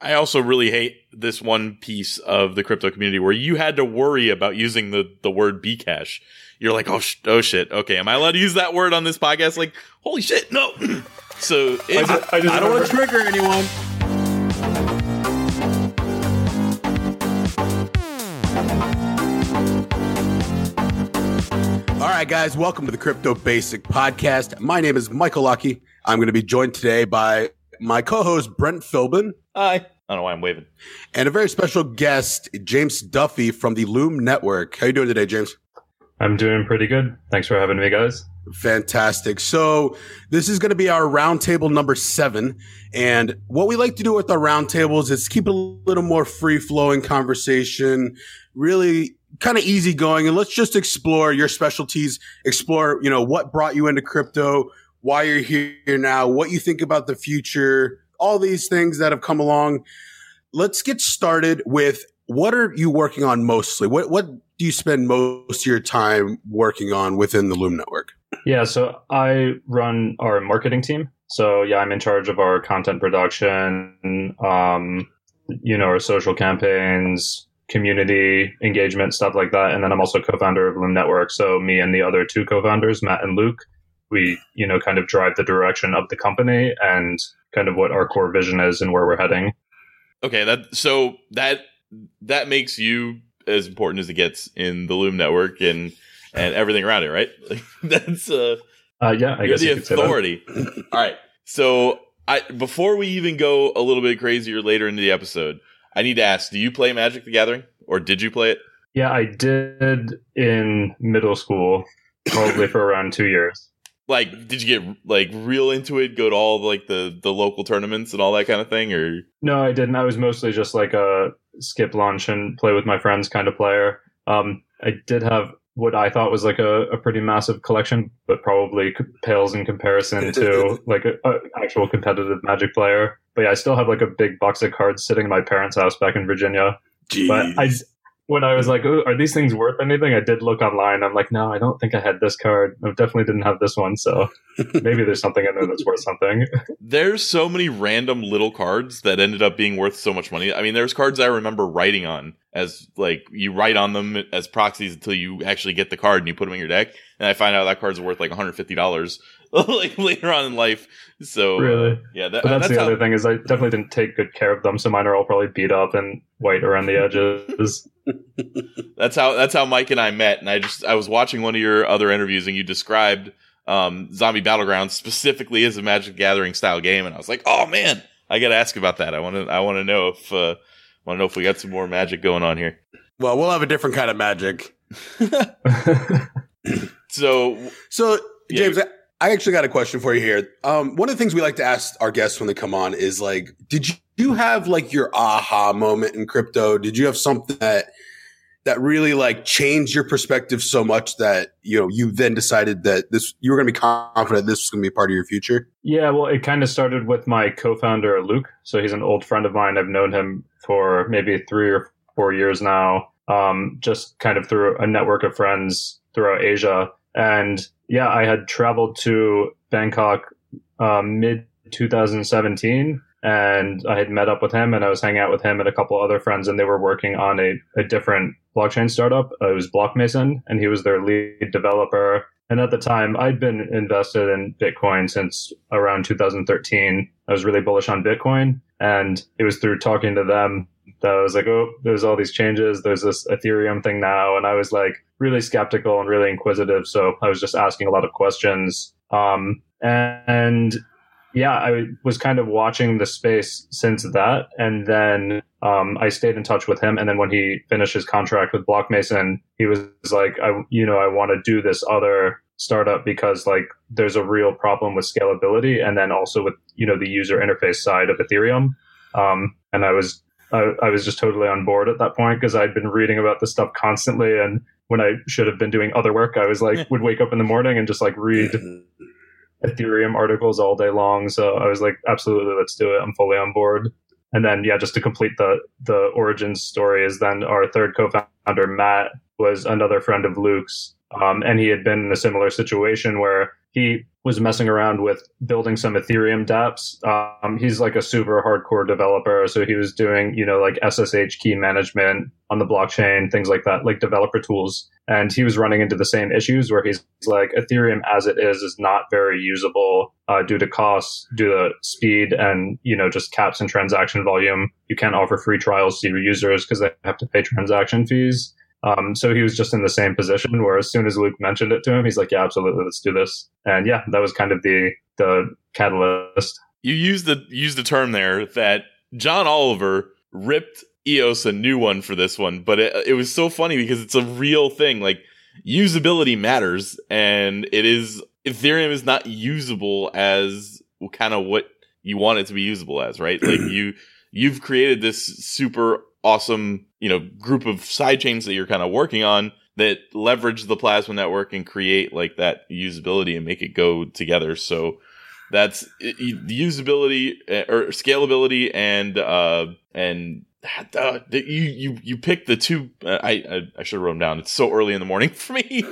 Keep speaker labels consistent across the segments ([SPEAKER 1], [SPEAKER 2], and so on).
[SPEAKER 1] I also really hate this one piece of the crypto community where you had to worry about using the, the word Bcash. You're like, oh, sh- oh shit. Okay. Am I allowed to use that word on this podcast? Like, holy shit. No. so
[SPEAKER 2] I, just, I, just
[SPEAKER 3] I don't want to trigger anyone. All right, guys, welcome to the Crypto Basic Podcast. My name is Michael Lucky. I'm going to be joined today by my co-host Brent Philbin
[SPEAKER 1] Hi. I don't know why I'm waving.
[SPEAKER 3] and a very special guest, James Duffy from the Loom Network. How you doing today, James?
[SPEAKER 2] I'm doing pretty good. Thanks for having me, guys.
[SPEAKER 3] Fantastic. So this is going to be our roundtable number seven. And what we like to do with our roundtables is keep it a little more free flowing conversation, really kind of easy going. And let's just explore your specialties, explore, you know, what brought you into crypto, why you're here now, what you think about the future, all these things that have come along. Let's get started with what are you working on mostly? What, what do you spend most of your time working on within the Loom network?
[SPEAKER 2] Yeah, so I run our marketing team. So yeah, I'm in charge of our content production, um, you know, our social campaigns, community engagement, stuff like that. And then I'm also co-founder of Loom Network. So me and the other two co-founders, Matt and Luke, we, you know, kind of drive the direction of the company and kind of what our core vision is and where we're heading.
[SPEAKER 1] Okay. That, so that, that makes you as important as it gets in the Loom network and, and everything around it, right? Like, that's, uh,
[SPEAKER 2] Uh, yeah, I
[SPEAKER 1] You're
[SPEAKER 2] guess
[SPEAKER 1] the
[SPEAKER 2] you could say that.
[SPEAKER 1] authority. All right. So I before we even go a little bit crazier later into the episode, I need to ask: Do you play Magic the Gathering, or did you play it?
[SPEAKER 2] Yeah, I did in middle school, probably for around two years.
[SPEAKER 1] Like, did you get like real into it? Go to all like the the local tournaments and all that kind of thing, or
[SPEAKER 2] No, I didn't. I was mostly just like a skip lunch and play with my friends kind of player. Um, I did have what I thought was like a, a pretty massive collection, but probably pales in comparison to like a, a actual competitive Magic player. But yeah, I still have like a big box of cards sitting in my parents' house back in Virginia. But I, when I was like, "Ooh, are these things worth anything? I did look online. I'm like, no, I don't think I had this card. I definitely didn't have this one. So maybe there's something in there that's worth something.
[SPEAKER 1] there's so many random little cards that ended up being worth so much money. I mean, there's cards I remember writing on as like you write on them as proxies until you actually get the card and you put them in your deck, and I find out that card's worth like 150 dollars like later on in life. So
[SPEAKER 2] Really?
[SPEAKER 1] yeah, that,
[SPEAKER 2] But that's,
[SPEAKER 1] that's
[SPEAKER 2] the
[SPEAKER 1] how-
[SPEAKER 2] other thing is I definitely didn't take good care of them, so mine are all probably beat up and white around the edges.
[SPEAKER 1] That's how that's how Mike and I met. And I just I was watching one of your other interviews and you described um, Zombie Battlegrounds specifically as a Magic Gathering style game, and I was like, oh man, I got to ask about that. I want to I want to know if uh, want to know if we got some more magic going on here.
[SPEAKER 3] well, we'll have a different kind of magic.
[SPEAKER 1] So
[SPEAKER 3] So, James, I I actually got a question for you here. Um, one of the things we like to ask our guests when they come on is like, did you have like your aha moment in crypto? Did you have something that that really like changed your perspective so much that you know you then decided that this you were going to be confident this was going to be part of your future?
[SPEAKER 2] yeah, well, it kind of started with my co-founder Luke. So he's an old friend of mine. I've known him for maybe three or four years now. Um, just kind of through a network of friends throughout Asia, and yeah, I had traveled to Bangkok um, mid 2017 and I had met up with him and I was hanging out with him and a couple other friends and they were working on a, a different blockchain startup. Uh, it was Blockmason and he was their lead developer. And at the time, I'd been invested in Bitcoin since around 2013. I was really bullish on Bitcoin. And it was through talking to them that I was like, oh, there's all these changes. There's this Ethereum thing now. And I was like really skeptical and really inquisitive. So I was just asking a lot of questions. Um, and yeah, I was kind of watching the space since that. And then um, I stayed in touch with him. And then when he finished his contract with Blockmason, he was like, I, you know, I want to do this other startup because like there's a real problem with scalability and then also with, you know, the user interface side of Ethereum. Um, and I was, I, I was just totally on board at that point because I'd been reading about this stuff constantly. And when I should have been doing other work, I was like, would wake up in the morning and just like read Ethereum articles all day long. So I was like, absolutely, let's do it. I'm fully on board. And then, yeah, just to complete the the origin story is then our third co-founder Matt was another friend of Luke's, um, and he had been in a similar situation where he was messing around with building some Ethereum dApps. Um, he's like a super hardcore developer, so he was doing you know like SSH key management on the blockchain, things like that, like developer tools. And he was running into the same issues where he's like Ethereum as it is is not very usable uh, due to costs, due to speed, and you know just caps and transaction volume. You can't offer free trials to your users because they have to pay transaction fees. Um, so he was just in the same position where as soon as Luke mentioned it to him, he's like, yeah, absolutely. Let's do this. And yeah, that was kind of the, the catalyst.
[SPEAKER 1] You used the, used the term there that John Oliver ripped EOS a new one for this one, but it, it was so funny because it's a real thing. Like usability matters and it is, Ethereum is not usable as kind of what you want it to be usable as, right? Like you, you've created this super awesome, you know, group of side chains that you're kind of working on that leverage the plasma network and create like that usability and make it go together. So that's the usability eh, or scalability and uh and uh, you you you pick the two. Uh, I, I, I should have wrote them down. It's so early in the morning for me.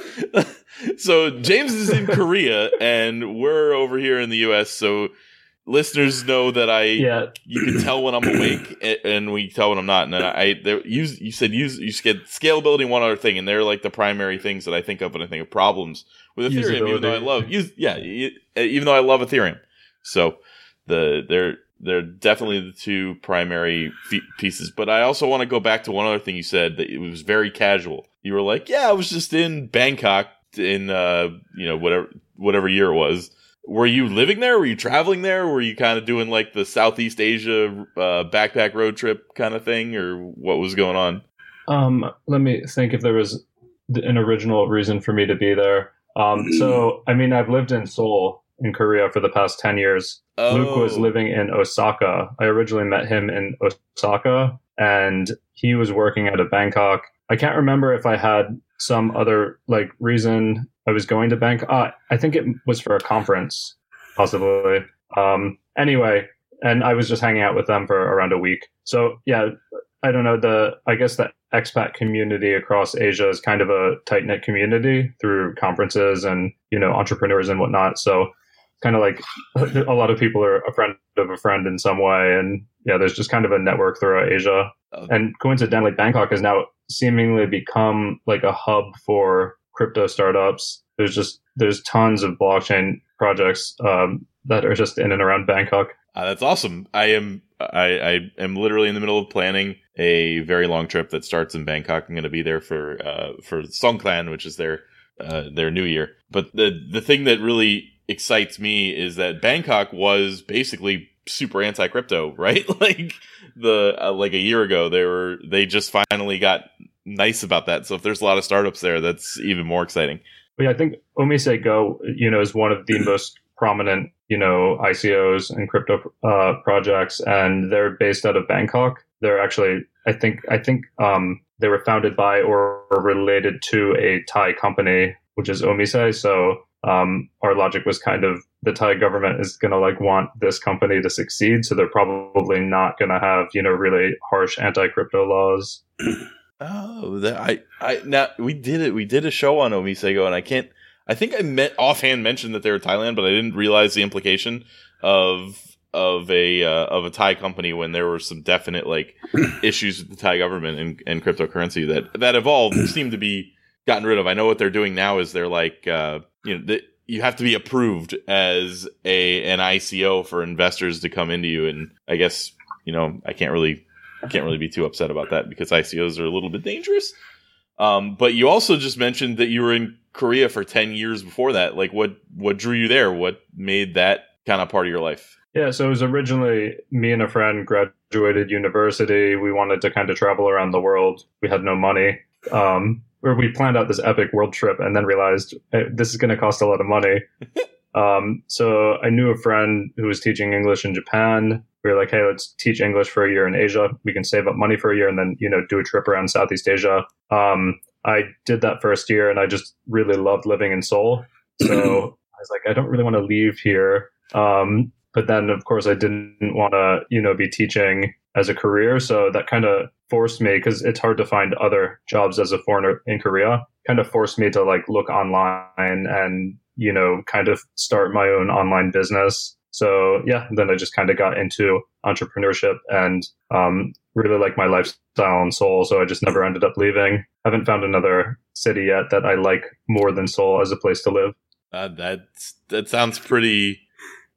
[SPEAKER 1] so James is in Korea and we're over here in the U.S. So listeners know that I yeah. you can tell when I'm awake and we tell when I'm not. And then I there use you said use you said scalability and one other thing, and they're like the primary things that I think of when I think of problems with Ethereum. Even though I love use yeah, even though I love Ethereum, so the they're they're definitely the two primary pieces. But I also want to go back to one other thing you said that it was very casual. You were like, yeah, I was just in Bangkok in uh you know whatever whatever year it was were you living there? Were you traveling there? Were you kind of doing like the Southeast Asia uh, backpack road trip kind of thing, or what was going on?
[SPEAKER 2] Um, let me think if there was an original reason for me to be there. Um, so, I mean, I've lived in Seoul in Korea for the past 10 years. Oh. Luke was oh. living in Osaka. I originally met him in Osaka and he was working out of Bangkok. I can't remember if I had some other like reason I was going to Bangkok. Uh, I think it was for a conference, possibly. Um, anyway, and I was just hanging out with them for around a week. So yeah, I don't know the. I guess the expat community across Asia is kind of a tight knit community through conferences and you know entrepreneurs and whatnot. So kind of like a lot of people are a friend of a friend in some way, and yeah, there's just kind of a network throughout Asia. Oh. And coincidentally, Bangkok has now seemingly become like a hub for crypto startups. There's just there's tons of blockchain projects um, that are just in and around Bangkok.
[SPEAKER 1] Uh, that's awesome. I am I, I am literally in the middle of planning a very long trip that starts in Bangkok. I'm going to be there for uh, for Songkran, which is their uh, their New Year. But the the thing that really excites me is that Bangkok was basically super anti crypto, right? like the uh, like a year ago, they were they just finally got nice about that. So if there's a lot of startups there, that's even more exciting.
[SPEAKER 2] Yeah, I think Omise Go, you know, is one of the most prominent, you know, ICOs and crypto uh, projects, and they're based out of Bangkok. They're actually, I think, I think um, they were founded by or related to a Thai company, which is Omise. So um, our logic was kind of the Thai government is going to like want this company to succeed, so they're probably not going to have you know really harsh anti crypto laws.
[SPEAKER 1] Oh, that, I, I now we did it. We did a show on Omisego, and I can't. I think I met offhand mentioned that they were Thailand, but I didn't realize the implication of of a uh, of a Thai company when there were some definite like issues with the Thai government and, and cryptocurrency that that evolved seem to be gotten rid of. I know what they're doing now is they're like uh, you know you have to be approved as a an ICO for investors to come into you, and I guess you know I can't really can't really be too upset about that because ICOs are a little bit dangerous. Um, but you also just mentioned that you were in Korea for 10 years before that. Like what, what drew you there? What made that kind of part of your life?
[SPEAKER 2] Yeah. So it was originally me and a friend graduated university. We wanted to kind of travel around the world. We had no money. Um, where we planned out this epic world trip and then realized hey, this is going to cost a lot of money. um, so I knew a friend who was teaching English in Japan we were like, hey, let's teach English for a year in Asia. We can save up money for a year and then, you know, do a trip around Southeast Asia. Um, I did that first year and I just really loved living in Seoul. So I was like, I don't really want to leave here. Um, but then, of course, I didn't want to, you know, be teaching as a career. So that kind of forced me because it's hard to find other jobs as a foreigner in Korea. Kind of forced me to like look online and you know, kind of start my own online business. So yeah, then I just kind of got into entrepreneurship and um, really like my lifestyle in Seoul. So I just never ended up leaving. I Haven't found another city yet that I like more than Seoul as a place to live.
[SPEAKER 1] Uh, that that sounds pretty.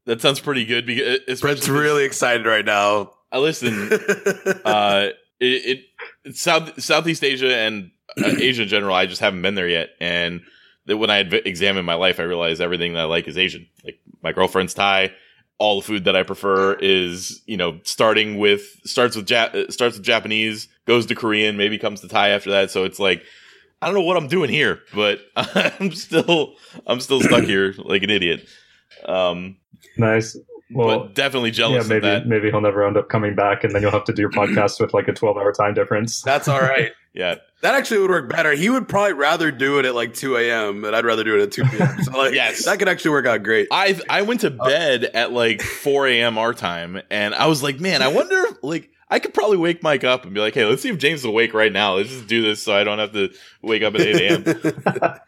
[SPEAKER 1] That sounds pretty good. Because
[SPEAKER 3] Brett's really excited right now.
[SPEAKER 1] I listen. uh, it, it South Southeast Asia and uh, Asia in general. I just haven't been there yet, and that when I had examined my life, I realized everything that I like is Asian. Like my girlfriend's Thai. All the food that I prefer is, you know, starting with starts with Jap- uh, starts with Japanese, goes to Korean, maybe comes to Thai after that. So it's like I don't know what I'm doing here, but I'm still I'm still stuck here like an idiot. Um,
[SPEAKER 2] nice. Well,
[SPEAKER 1] but definitely jealous.
[SPEAKER 2] Yeah, maybe maybe he'll never end up coming back, and then you'll have to do your podcast with like a 12 hour time difference.
[SPEAKER 3] That's all right.
[SPEAKER 1] yeah,
[SPEAKER 3] that actually would work better. He would probably rather do it at like 2 a.m., but I'd rather do it at 2 p.m. So like, yes, that could actually work out great.
[SPEAKER 1] I I went to bed at like 4 a.m. our time, and I was like, man, I wonder like. I could probably wake Mike up and be like, "Hey, let's see if James is awake right now. Let's just do this so I don't have to wake up at 8 a.m."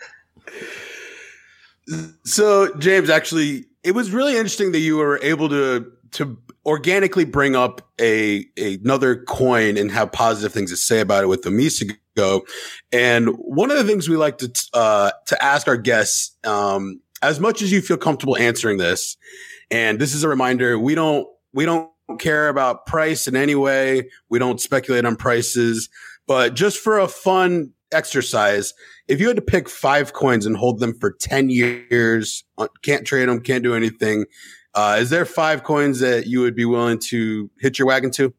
[SPEAKER 3] so, James, actually, it was really interesting that you were able to to organically bring up a, a another coin and have positive things to say about it with the Omisego. And one of the things we like to uh, to ask our guests, um, as much as you feel comfortable answering this, and this is a reminder, we don't we don't care about price in any way. We don't speculate on prices, but just for a fun exercise, if you had to pick five coins and hold them for 10 years, uh, can't trade them, can't do anything, uh, is there five coins that you would be willing to hit your wagon to?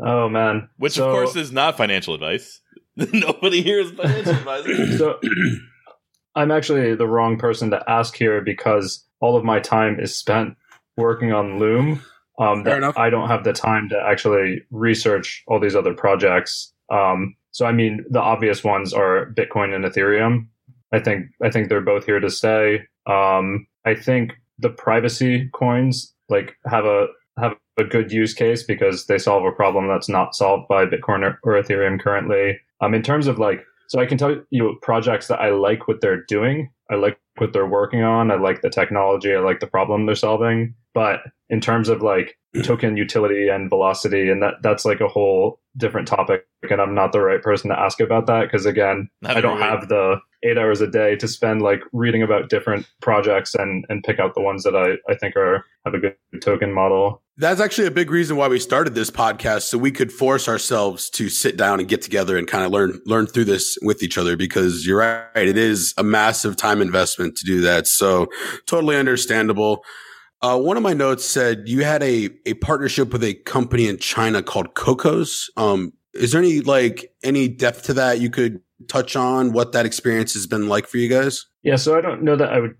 [SPEAKER 2] Oh, man.
[SPEAKER 1] Which, so, of course, is not financial advice. Nobody here is financial advisor. so,
[SPEAKER 2] I'm actually the wrong person to ask here because all of my time is spent working on Loom. Um, that enough. I don't have the time to actually research all these other projects. Um, so I mean, the obvious ones are Bitcoin and Ethereum. I think I think they're both here to stay. Um, I think the privacy coins like have a have a good use case because they solve a problem that's not solved by Bitcoin or, or Ethereum currently. Um, in terms of like, so I can tell you projects that I like what they're doing. I like what they're working on. I like the technology. I like the problem they're solving. But in terms of like token utility and velocity, and that that's like a whole different topic. And I'm not the right person to ask about that because again, not I don't right. have the eight hours a day to spend like reading about different projects and and pick out the ones that I I think are have a good token model.
[SPEAKER 3] That's actually a big reason why we started this podcast, so we could force ourselves to sit down and get together and kind of learn learn through this with each other. Because you're right, it is a massive time investment to do that. So totally understandable. Uh, one of my notes said you had a, a partnership with a company in China called Cocos. Um, is there any like any depth to that you could touch on? What that experience has been like for you guys?
[SPEAKER 2] Yeah, so I don't know that I would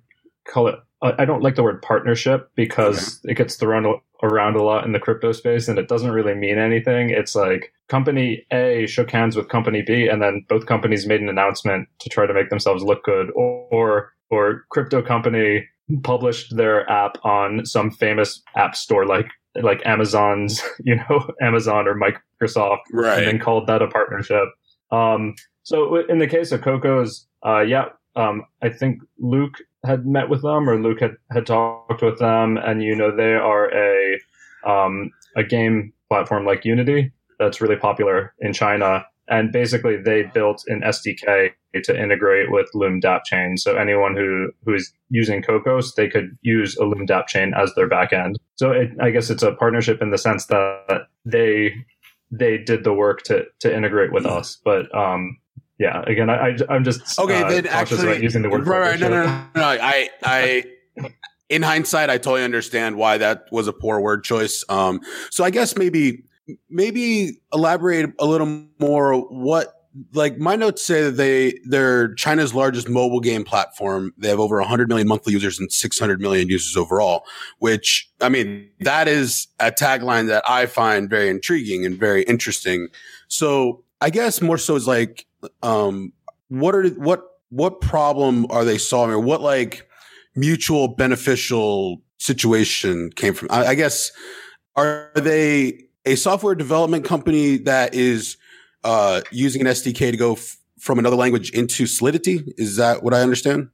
[SPEAKER 2] call it. I don't like the word partnership because okay. it gets thrown around a lot in the crypto space, and it doesn't really mean anything. It's like company A shook hands with company B, and then both companies made an announcement to try to make themselves look good, or or, or crypto company published their app on some famous app store like like Amazon's, you know, Amazon or Microsoft,
[SPEAKER 3] right.
[SPEAKER 2] and then called that a partnership. Um, so in the case of Cocos, uh, yeah, um, I think Luke had met with them or Luke had, had talked with them, and you know they are a um, a game platform like Unity that's really popular in China, and basically they built an SDK to integrate with Loom dApp chain. So anyone who who is using Cocos, they could use a Loom dApp chain as their backend. So it, I guess it's a partnership in the sense that they they did the work to to integrate with us. But um, yeah, again, I, I am just
[SPEAKER 3] okay. Uh, then actually,
[SPEAKER 2] using the word
[SPEAKER 3] right, right, no, no, no, no. I I. In hindsight, I totally understand why that was a poor word choice. Um, so I guess maybe maybe elaborate a little more what like my notes say that they they're China's largest mobile game platform. They have over 100 million monthly users and 600 million users overall, which I mean that is a tagline that I find very intriguing and very interesting. So I guess more so is like um what are what what problem are they solving or what like mutual beneficial situation came from I, I guess are they a software development company that is uh, using an SDK to go f- from another language into Solidity. Is that what I understand?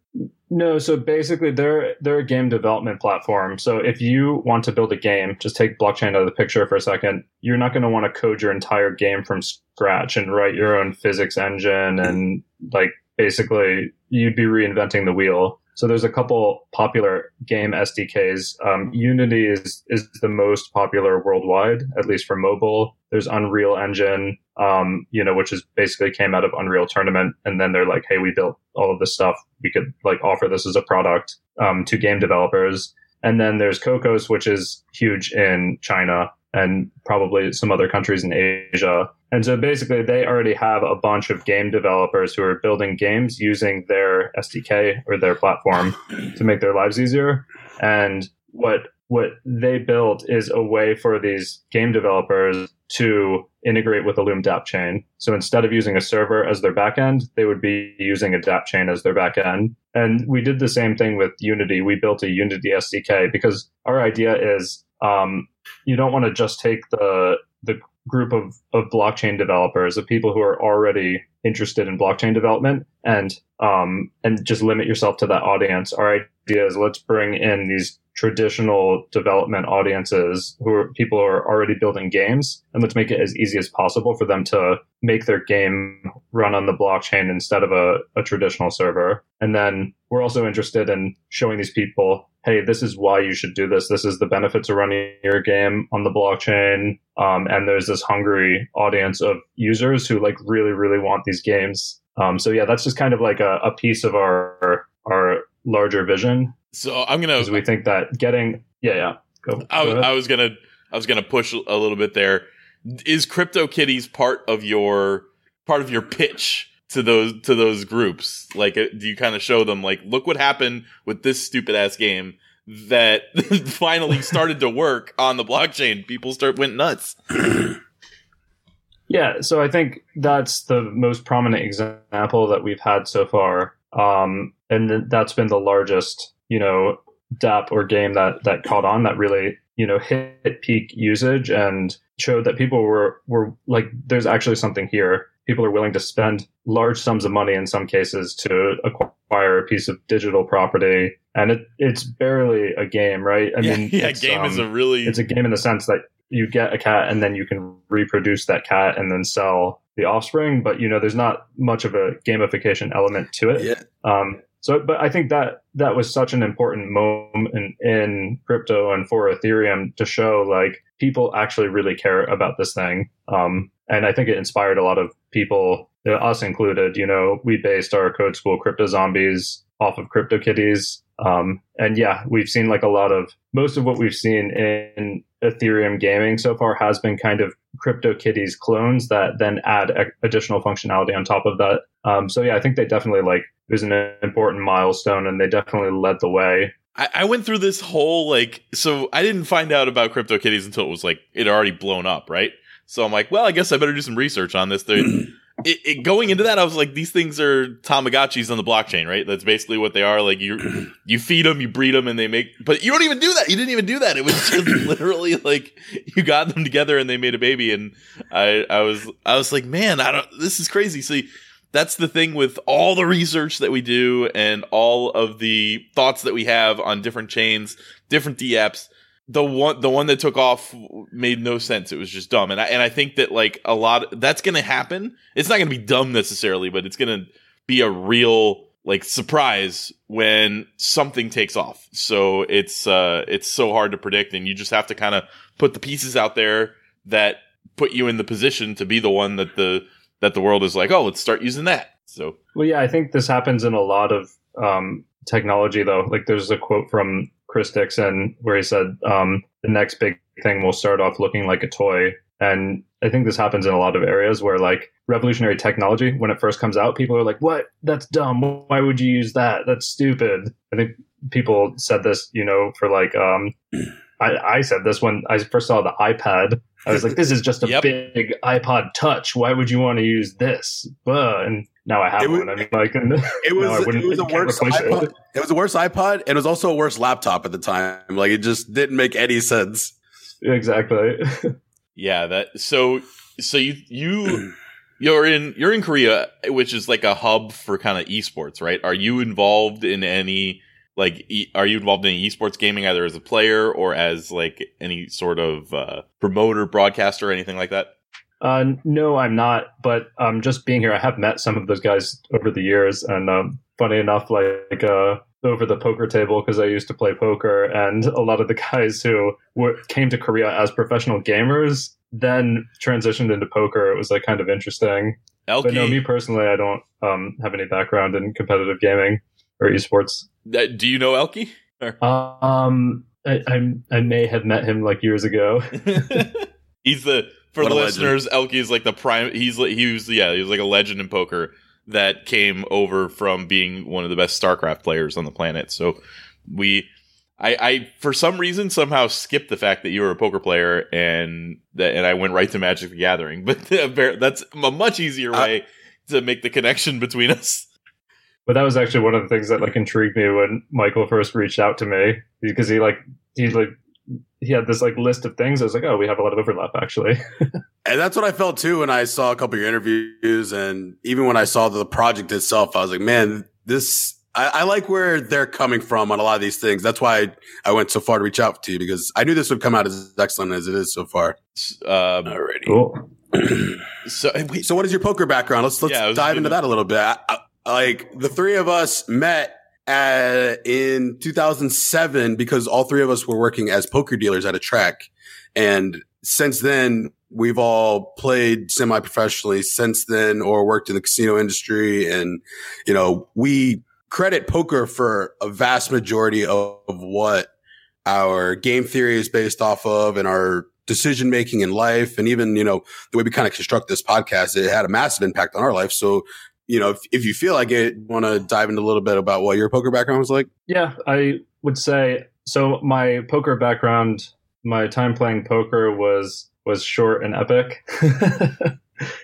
[SPEAKER 2] No, so basically they're they're a game development platform. So if you want to build a game, just take blockchain out of the picture for a second. You're not going to want to code your entire game from scratch and write your own physics engine and like basically you'd be reinventing the wheel. So there's a couple popular game SDKs. Um, Unity is is the most popular worldwide, at least for mobile. There's Unreal Engine, um, you know, which is basically came out of Unreal Tournament, and then they're like, hey, we built all of this stuff. We could like offer this as a product um, to game developers. And then there's Cocos, which is huge in China and probably some other countries in Asia. And so basically, they already have a bunch of game developers who are building games using their SDK or their platform to make their lives easier. And what what they built is a way for these game developers to integrate with the Loom dApp chain. So instead of using a server as their backend, they would be using a dApp chain as their backend. And we did the same thing with Unity. We built a Unity SDK because our idea is um, you don't want to just take the the group of, of blockchain developers of people who are already interested in blockchain development and um, and just limit yourself to that audience. Our idea is let's bring in these traditional development audiences who are people who are already building games and let's make it as easy as possible for them to make their game run on the blockchain instead of a, a traditional server. And then we're also interested in showing these people hey, this is why you should do this. This is the benefits of running your game on the blockchain. Um, and there's this hungry audience of users who like really, really want these games. Um, so yeah, that's just kind of like a, a piece of our our larger vision.
[SPEAKER 1] So I'm gonna.
[SPEAKER 2] Because we think that getting yeah yeah.
[SPEAKER 1] Go, I, go I was gonna I was gonna push a little bit there. Is CryptoKitties part of your part of your pitch to those to those groups? Like, uh, do you kind of show them like, look what happened with this stupid ass game that finally started to work on the blockchain? People start went nuts.
[SPEAKER 2] yeah, so I think that's the most prominent example that we've had so far, um, and that's been the largest, you know, DApp or game that that caught on that really you know hit peak usage and showed that people were were like there's actually something here people are willing to spend large sums of money in some cases to acquire a piece of digital property and it, it's barely a game right
[SPEAKER 1] i yeah, mean yeah game um, is a really
[SPEAKER 2] it's a game in the sense that you get a cat and then you can reproduce that cat and then sell the offspring but you know there's not much of a gamification element to it
[SPEAKER 3] yeah.
[SPEAKER 2] um, so, but I think that that was such an important moment in, in, crypto and for Ethereum to show like people actually really care about this thing. Um, and I think it inspired a lot of people, us included. You know, we based our code school crypto zombies off of CryptoKitties. Um, and yeah, we've seen like a lot of most of what we've seen in Ethereum gaming so far has been kind of CryptoKitties clones that then add additional functionality on top of that. Um, so yeah, I think they definitely like it was an important milestone, and they definitely led the way.
[SPEAKER 1] I, I went through this whole like, so I didn't find out about CryptoKitties until it was like it already blown up, right? So I'm like, well, I guess I better do some research on this. it, it, going into that, I was like, these things are Tamagotchis on the blockchain, right? That's basically what they are. Like you, you feed them, you breed them, and they make. But you don't even do that. You didn't even do that. It was just literally like you got them together and they made a baby. And I, I was, I was like, man, I don't. This is crazy. See, that's the thing with all the research that we do and all of the thoughts that we have on different chains, different dApps the one the one that took off made no sense. It was just dumb, and I and I think that like a lot that's going to happen. It's not going to be dumb necessarily, but it's going to be a real like surprise when something takes off. So it's uh it's so hard to predict, and you just have to kind of put the pieces out there that put you in the position to be the one that the that the world is like, oh, let's start using that. So
[SPEAKER 2] well, yeah, I think this happens in a lot of um, technology, though. Like there's a quote from Chris Dixon, where he said um, the next big thing will start off looking like a toy. And I think this happens in a lot of areas where, like, revolutionary technology, when it first comes out, people are like, what? That's dumb. Why would you use that? That's stupid. I think people said this, you know, for like, um, I, I said this when I first saw the iPad. I was like, this is just a yep. big iPod Touch. Why would you want to use this? Uh, and now I have it was, one. I mean, like,
[SPEAKER 3] it was it was a worse iPod. It. it was a worse iPod, and it was also a worse laptop at the time. Like, it just didn't make any sense.
[SPEAKER 2] Exactly.
[SPEAKER 1] yeah. That so so you you you're in you're in Korea, which is like a hub for kind of esports, right? Are you involved in any like e- are you involved in esports gaming either as a player or as like any sort of uh, promoter, broadcaster, or anything like that?
[SPEAKER 2] Uh, no, I'm not. But um, just being here, I have met some of those guys over the years, and um, funny enough, like uh, over the poker table because I used to play poker, and a lot of the guys who were, came to Korea as professional gamers then transitioned into poker. It was like kind of interesting.
[SPEAKER 1] Elky,
[SPEAKER 2] But no, me personally, I don't um, have any background in competitive gaming or esports.
[SPEAKER 1] that- do you know Elky?
[SPEAKER 2] Um, I, I I may have met him like years ago.
[SPEAKER 1] he's the for
[SPEAKER 3] What
[SPEAKER 1] the
[SPEAKER 3] a legend.
[SPEAKER 1] listeners. Elky is like the prime. He's like he was yeah he was like a legend in poker that came over from being one of the best StarCraft players on the planet. So we. I, I for some reason somehow skipped the fact that you were a poker player and that and I went right to Magic the Gathering, but that's a much easier
[SPEAKER 3] Uh,
[SPEAKER 1] way to make the connection between us.
[SPEAKER 2] But that was actually one of the things that like intrigued me when Michael first reached out to me because he like he like he had this like list of things. I was like, oh, we have a lot of overlap actually.
[SPEAKER 3] And that's what I felt too when I saw a couple of your interviews, and even when I saw the project itself, I was like, man, this. I, I like where they're coming from on a lot of these things. That's why I, I went so far to reach out to you because I knew this would come out as excellent as it is so far.
[SPEAKER 1] Um,
[SPEAKER 3] Alrighty.
[SPEAKER 2] cool.
[SPEAKER 1] so wait,
[SPEAKER 3] So, what is your poker background? Let's let's
[SPEAKER 1] Yeah,
[SPEAKER 3] dive into that a little bit. I, I, like the three of us met at, in 2007 because all three of us were working as poker dealers at a track, and since then we've all played semi-professionally. Since then, or worked in the casino industry, and you know we credit poker for a vast majority of, of what our game theory is based off of, and our decision making in life, and even you know the way we kind of construct this podcast, it had a massive impact on our life. So, you know, if, if you feel like it, want to dive into a little bit about what your poker background was like?
[SPEAKER 2] Yeah, I would say so. My poker background, my time playing poker was was short and epic.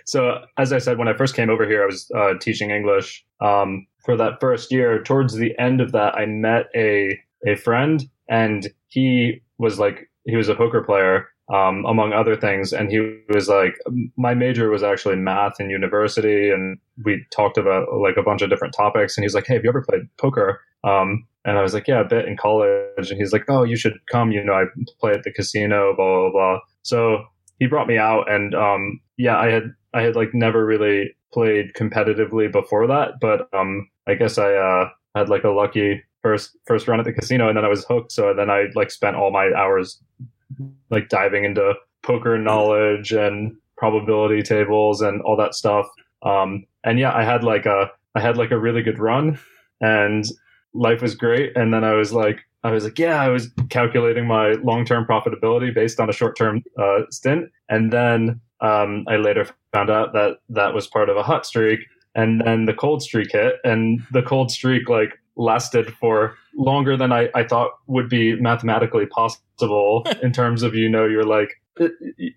[SPEAKER 2] so, as I said, when I first came over here, I was uh, teaching English. Um, for that first year, towards the end of that, I met a a friend, and he was like he was a poker player. Um, among other things, and he was like, my major was actually math in university, and we talked about like a bunch of different topics. And he's like, "Hey, have you ever played poker?" Um, and I was like, yeah, a bit in college. And he's like, oh, you should come. You know, I play at the casino, blah, blah, blah. So he brought me out and, um, yeah, I had, I had like never really played competitively before that, but, um, I guess I, uh, had like a lucky first, first run at the casino and then I was hooked. So then I like spent all my hours like diving into poker knowledge and probability tables and all that stuff. Um, and yeah, I had like a, I had like a really good run and life was great. And then I was like, I was like, yeah, I was calculating my long term profitability based on a short term uh, stint. And then um, I later found out that that was part of a hot streak. And then the cold streak hit, and the cold streak like lasted for longer than I, I thought would be mathematically possible in terms of, you know, you're like,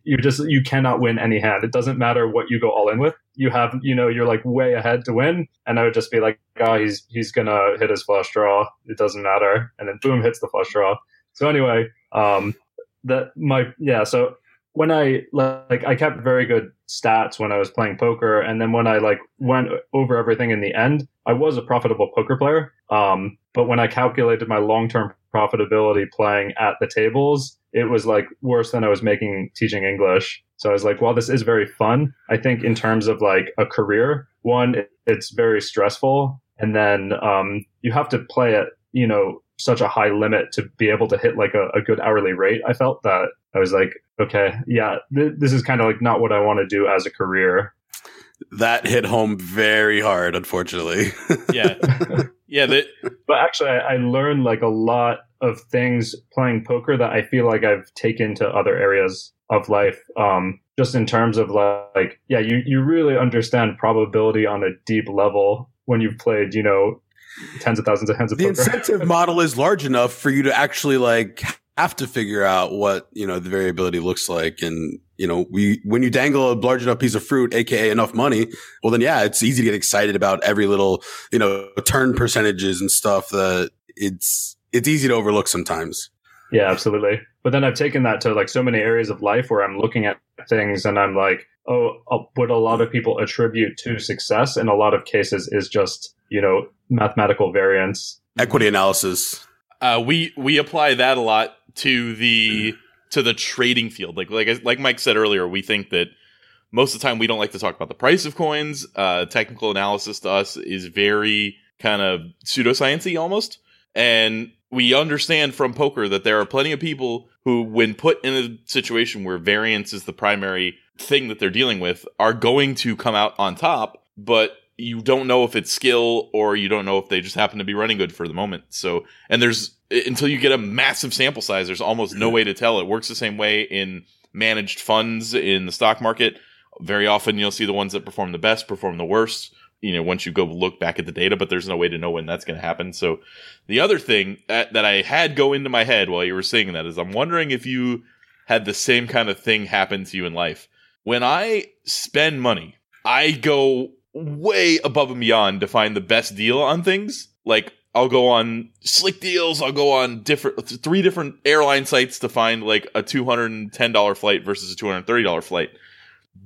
[SPEAKER 2] you just you cannot win any hand. It doesn't matter what you go all in with. You have you know you're like way ahead to win, and I would just be like, oh, he's he's gonna hit his flush draw. It doesn't matter, and then boom hits the flush draw. So anyway, um, that my yeah. So when I like I kept very good stats when I was playing poker, and then when I like went over everything in the end, I was a profitable poker player. Um, but when I calculated my long term profitability playing at the tables, it was like worse than I was making teaching English. So I was like, well, this is very fun. I think in terms of like a career, one, it's very stressful. And then um, you have to play at, you know, such a high limit to be able to hit like a, a good hourly rate. I felt that I was like, okay, yeah, th- this is kind of like not what I want to do as a career.
[SPEAKER 3] That hit home very hard, unfortunately.
[SPEAKER 1] yeah, yeah. That
[SPEAKER 2] But actually, I, I learned like a lot of things playing poker that I feel like I've taken to other areas of life. Um, just in terms of like, yeah, you, you really understand probability on a deep level when you've played, you know, tens of thousands of hands of
[SPEAKER 3] the
[SPEAKER 2] poker.
[SPEAKER 3] incentive model is large enough for you to actually like have to figure out what you know the variability looks like and you know we when you dangle a large enough piece of fruit aka enough money well then yeah it's easy to get excited about every little you know turn percentages and stuff that it's it's easy to overlook sometimes
[SPEAKER 2] Yeah, absolutely. But then I've taken that to like so many areas of life where I'm looking at things and I'm like, oh, uh, what a lot of people attribute to success in a lot of cases is just you know mathematical variance,
[SPEAKER 3] equity analysis.
[SPEAKER 1] Uh, we we apply that a lot to the to the trading field. Like like like Mike said earlier, we think that most of the time we don't like to talk about the price of coins. Uh, technical analysis to us is very kind of pseudosciency almost, and we understand from poker that there are plenty of people who, when put in a situation where variance is the primary thing that they're dealing with, are going to come out on top, but you don't know if it's skill or you don't know if they just happen to be running good for the moment. So, and there's until you get a massive sample size, there's almost no way to tell. It works the same way in managed funds in the stock market. Very often you'll see the ones that perform the best perform the worst you know, once you go look back at the data, but there's no way to know when that's going to happen. So the other thing that, that I had go into my head while you were saying that is I'm wondering if you had the same kind of thing happen to you in life. When I spend money, I go way above and beyond to find the best deal on things. Like I'll go on slick deals. I'll go on different, three different airline sites to find like a $210 flight versus a $230 flight.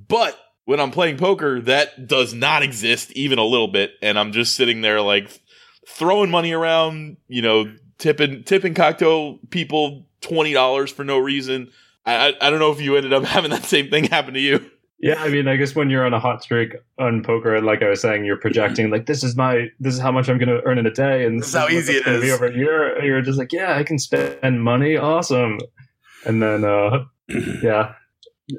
[SPEAKER 1] But when I'm playing poker, that does not exist even a little bit. And I'm just sitting there like throwing money around, you know, tipping, tipping cocktail people $20 for no reason. I, I, I don't know if you ended up having that same thing happen to you.
[SPEAKER 2] Yeah, I mean, I guess when you're on a hot streak on poker, like I was saying, you're projecting like this is my this is how much I'm going to earn in a day, and
[SPEAKER 3] this is how easy it is.
[SPEAKER 2] Be over a year, you're just like, yeah, I can spend money, awesome. And then, uh, yeah,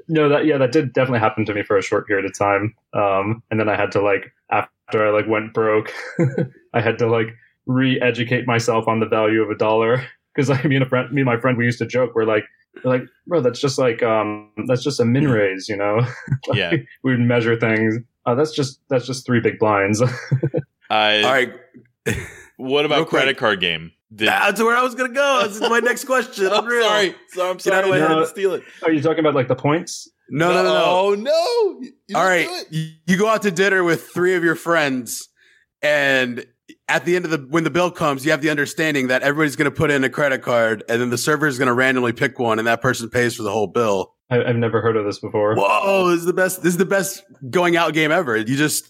[SPEAKER 2] no, that yeah, that did definitely happen to me for a short period of time. Um, and then I had to like after I like went broke, I had to like re-educate myself on the value of a dollar because I mean, a friend, me and my friend, we used to joke, we're like, we're like, bro, that's just like um, that's just a min raise, you know?
[SPEAKER 1] like, yeah,
[SPEAKER 2] we'd measure things. Uh, that's just that's just three big blinds. uh,
[SPEAKER 3] All right.
[SPEAKER 1] What about credit card game?
[SPEAKER 3] Did, That's where I was gonna go. This is my next question. I'm
[SPEAKER 1] Unreal. sorry. So I'm sorry.
[SPEAKER 3] Get out of steal it.
[SPEAKER 2] Are you talking about like the points?
[SPEAKER 3] No, no, no, no.
[SPEAKER 1] Oh no!
[SPEAKER 3] You All right, you go out to dinner with three of your friends, and at the end of the when the bill comes, you have the understanding that everybody's going to put in a credit card, and then the server is going to randomly pick one, and that person pays for the whole bill.
[SPEAKER 2] I, have never heard of this before.
[SPEAKER 3] Whoa! This is the best. This is the best going out game ever. You just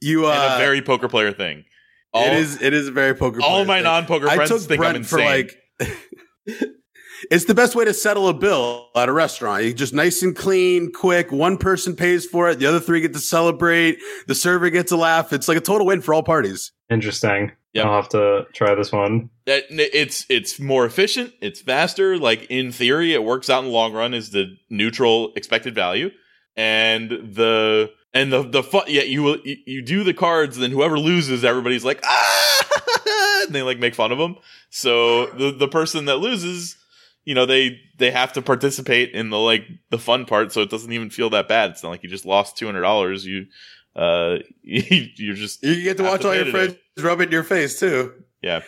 [SPEAKER 3] you uh,
[SPEAKER 1] and a very poker player thing.
[SPEAKER 3] All, it is. It is a very poker.
[SPEAKER 1] All my non poker friends
[SPEAKER 3] I took
[SPEAKER 1] think
[SPEAKER 3] Brent
[SPEAKER 1] I'm
[SPEAKER 3] for like. it's the best way to settle a bill at a restaurant. You just nice and clean, quick. One person pays for it. The other three get to celebrate. The server gets a laugh. It's like a total win for all parties.
[SPEAKER 2] Interesting. Yeah, I'll have to try this one.
[SPEAKER 1] That it's it's more efficient. It's faster. Like in theory, it works out in the long run. Is the neutral expected value, and the and the the fun, yeah, you you, you do the cards, and then whoever loses, everybody's like ah, and they like make fun of them. So the the person that loses, you know, they they have to participate in the like the fun part, so it doesn't even feel that bad. It's not like you just lost two hundred dollars. You uh, you, are just
[SPEAKER 3] you get to watch to all your friends rub it in your face too.
[SPEAKER 1] Yeah.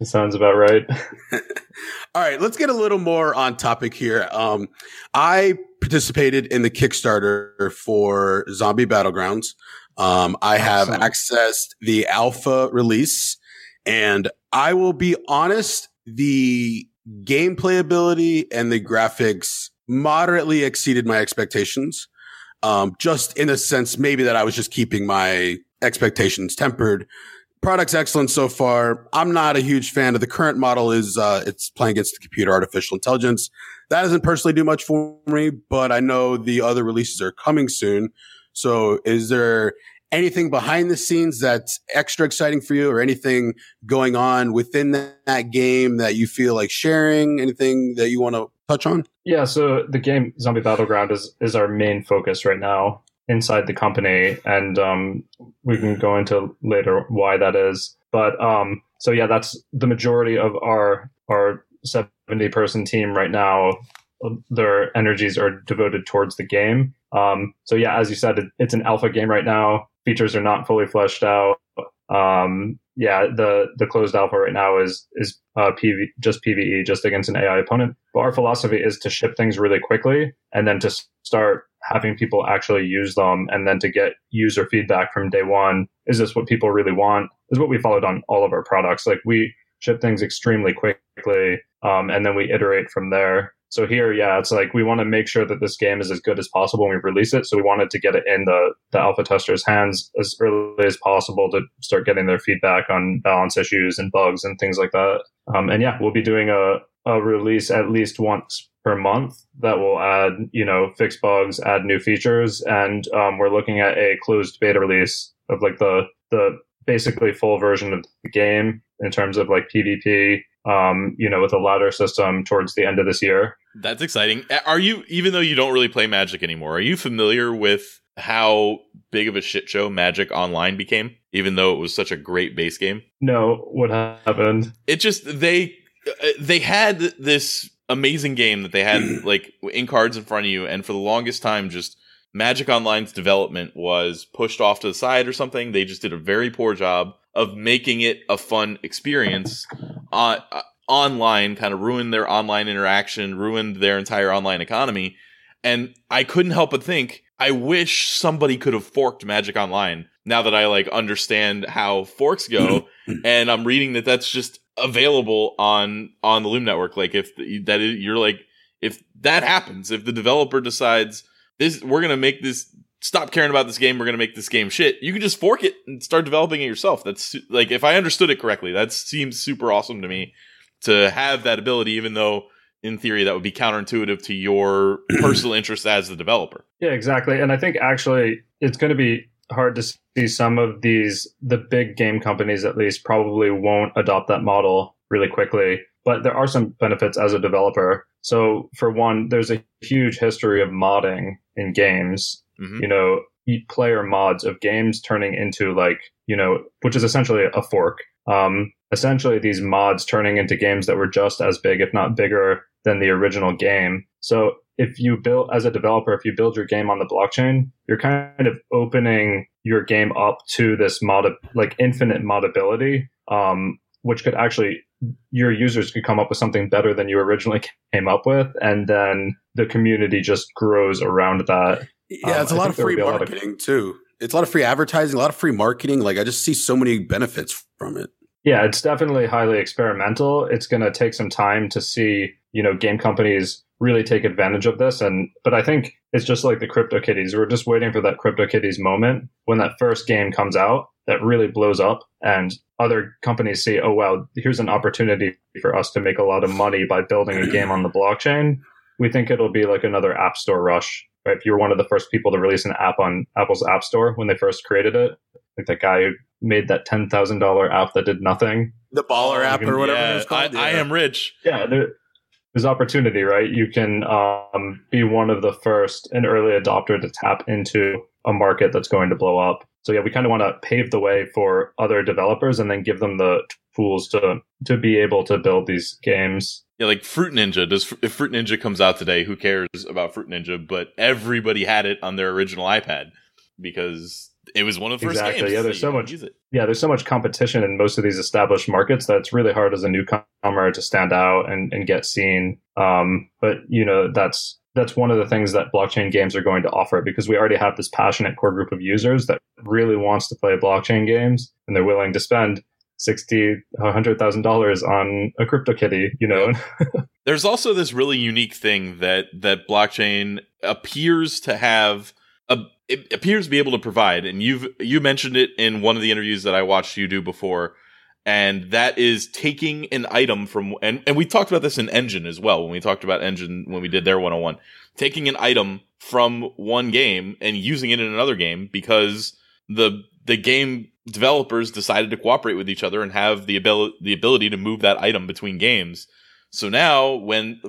[SPEAKER 2] It sounds about right.
[SPEAKER 3] All right, let's get a little more on topic here. Um, I participated in the Kickstarter for Zombie Battlegrounds. Um, I have accessed the alpha release, and I will be honest, the gameplay ability and the graphics moderately exceeded my expectations. Um, just in a sense, maybe that I was just keeping my expectations tempered product's excellent so far. I'm not a huge fan of the current model is, uh, it's playing against the computer artificial intelligence. That doesn't personally do much for me, but I know the other releases are coming soon. So is there anything behind the scenes that's extra exciting for you or anything going on within that game that you feel like sharing? Anything that you want to touch on?
[SPEAKER 2] Yeah, so the game Zombie Battleground is is our main focus right now inside the company, and um, we can go into later why that is. But um, so yeah, that's the majority of our our seventy person team right now. Their energies are devoted towards the game. Um, so yeah, as you said, it, it's an alpha game right now. Features are not fully fleshed out. Um, yeah, the the closed alpha right now is is uh, PV, just PVE, just against an AI opponent. But our philosophy is to ship things really quickly and then to start having people actually use them and then to get user feedback from day one. Is this what people really want? Is what we followed on all of our products. Like we ship things extremely quickly um, and then we iterate from there. So here, yeah, it's like we want to make sure that this game is as good as possible when we release it. So we wanted to get it in the, the alpha testers' hands as early as possible to start getting their feedback on balance issues and bugs and things like that. Um, and yeah, we'll be doing a, a release at least once per month that will add, you know, fix bugs, add new features, and um, we're looking at a closed beta release of like the the basically full version of the game in terms of like PvP, um, you know, with a ladder system towards the end of this year.
[SPEAKER 1] That's exciting. Are you, even though you don't really play Magic anymore, are you familiar with how big of a shit show Magic Online became, even though it was such a great base game?
[SPEAKER 2] No, what happened?
[SPEAKER 1] It just, they, uh, they had this amazing game that they had like in cards in front of you, and for the longest time, just Magic Online's development was pushed off to the side or something. They just did a very poor job of making it a fun experience uh, uh, online, kind of ruined their online interaction, ruined their entire online economy. And I couldn't help but think, I wish somebody could have forked Magic Online now that I like understand how forks go. and I'm reading that that's just available on, on the Loom network. Like if that is, you're like, if that happens, if the developer decides this, we're going to make this stop caring about this game. We're going to make this game shit. You can just fork it and start developing it yourself. That's like, if I understood it correctly, that seems super awesome to me to have that ability, even though in theory that would be counterintuitive to your personal interest as the developer.
[SPEAKER 2] Yeah, exactly. And I think actually it's going to be hard to see some of these, the big game companies at least probably won't adopt that model really quickly. But there are some benefits as a developer. So for one, there's a huge history of modding in games mm-hmm. you know, player mods of games turning into like, you know, which is essentially a fork. Um, essentially these mods turning into games that were just as big, if not bigger than the original game. So if you build as a developer, if you build your game on the blockchain, you're kind of opening your game up to this mod, like infinite modability, um, which could actually your users could come up with something better than you originally came up with, and then the community just grows around that.
[SPEAKER 3] Yeah, um, it's a lot of free marketing of- too. It's a lot of free advertising, a lot of free marketing. Like I just see so many benefits from it.
[SPEAKER 2] Yeah, it's definitely highly experimental. It's going to take some time to see, you know, game companies really take advantage of this. And but I think it's just like the CryptoKitties. We're just waiting for that CryptoKitties moment when that first game comes out that really blows up, and other companies see, oh wow, here's an opportunity for us to make a lot of money by building a game on the blockchain. We think it'll be like another app store rush? If you were one of the first people to release an app on Apple's App Store when they first created it, like that guy who made that ten thousand dollar app that did nothing,
[SPEAKER 3] the baller app or whatever yeah, it's called.
[SPEAKER 1] I, yeah. I am rich.
[SPEAKER 2] Yeah, there, there's opportunity, right? You can um, be one of the first and early adopter to tap into a market that's going to blow up. So yeah, we kind of want to pave the way for other developers and then give them the tools to to be able to build these games
[SPEAKER 1] yeah, like Fruit Ninja. Does if Fruit Ninja comes out today, who cares about Fruit Ninja? But everybody had it on their original iPad because it was one of the first
[SPEAKER 2] exactly.
[SPEAKER 1] games.
[SPEAKER 2] Yeah, there's so much. Yeah, there's so much competition in most of these established markets that it's really hard as a newcomer to stand out and, and get seen. Um, but you know, that's that's one of the things that blockchain games are going to offer because we already have this passionate core group of users that really wants to play blockchain games and they're willing to spend sixty, a hundred thousand dollars on a crypto kitty, you know.
[SPEAKER 1] There's also this really unique thing that that blockchain appears to have a it appears to be able to provide, and you've you mentioned it in one of the interviews that I watched you do before, and that is taking an item from and and we talked about this in Enjin as well when we talked about Enjin when we did their 101, taking an item from one game and using it in another game because the the game developers decided to cooperate with each other and have the ability the ability to move that item between games. So now when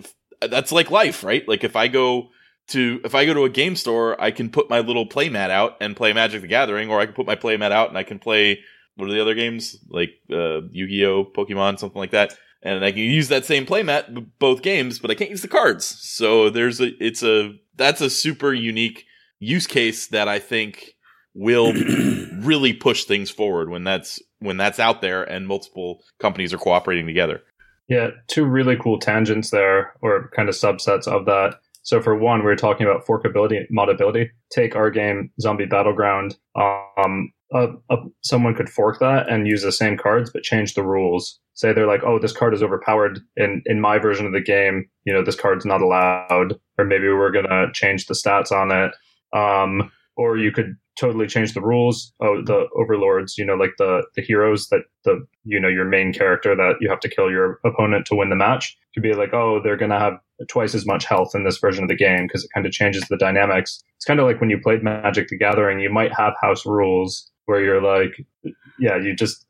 [SPEAKER 1] that's like life, right? Like if I go to if I go to a game store, I can put my little playmat out and play Magic the Gathering, or I can put my playmat out and I can play what are the other games like uh, Yu-Gi-Oh, Pokemon, something like that, and I can use that same playmat both games, but I can't use the cards. So there's a it's a that's a super unique use case that I think will really push things forward when that's when that's out there and multiple companies are cooperating together.
[SPEAKER 2] Yeah, two really cool tangents there, or kind of subsets of that. So for one, we are talking about forkability, modability. Take our game Zombie Battleground. Um, uh, uh, someone could fork that and use the same cards but change the rules. Say they're like, oh, this card is overpowered in in my version of the game. You know, this card's not allowed, or maybe we're gonna change the stats on it. Um, or you could totally change the rules. Oh, the overlords, you know, like the the heroes that the you know your main character that you have to kill your opponent to win the match could be like, oh, they're gonna have twice as much health in this version of the game because it kind of changes the dynamics. It's kind of like when you played Magic the Gathering, you might have house rules where you're like, yeah, you just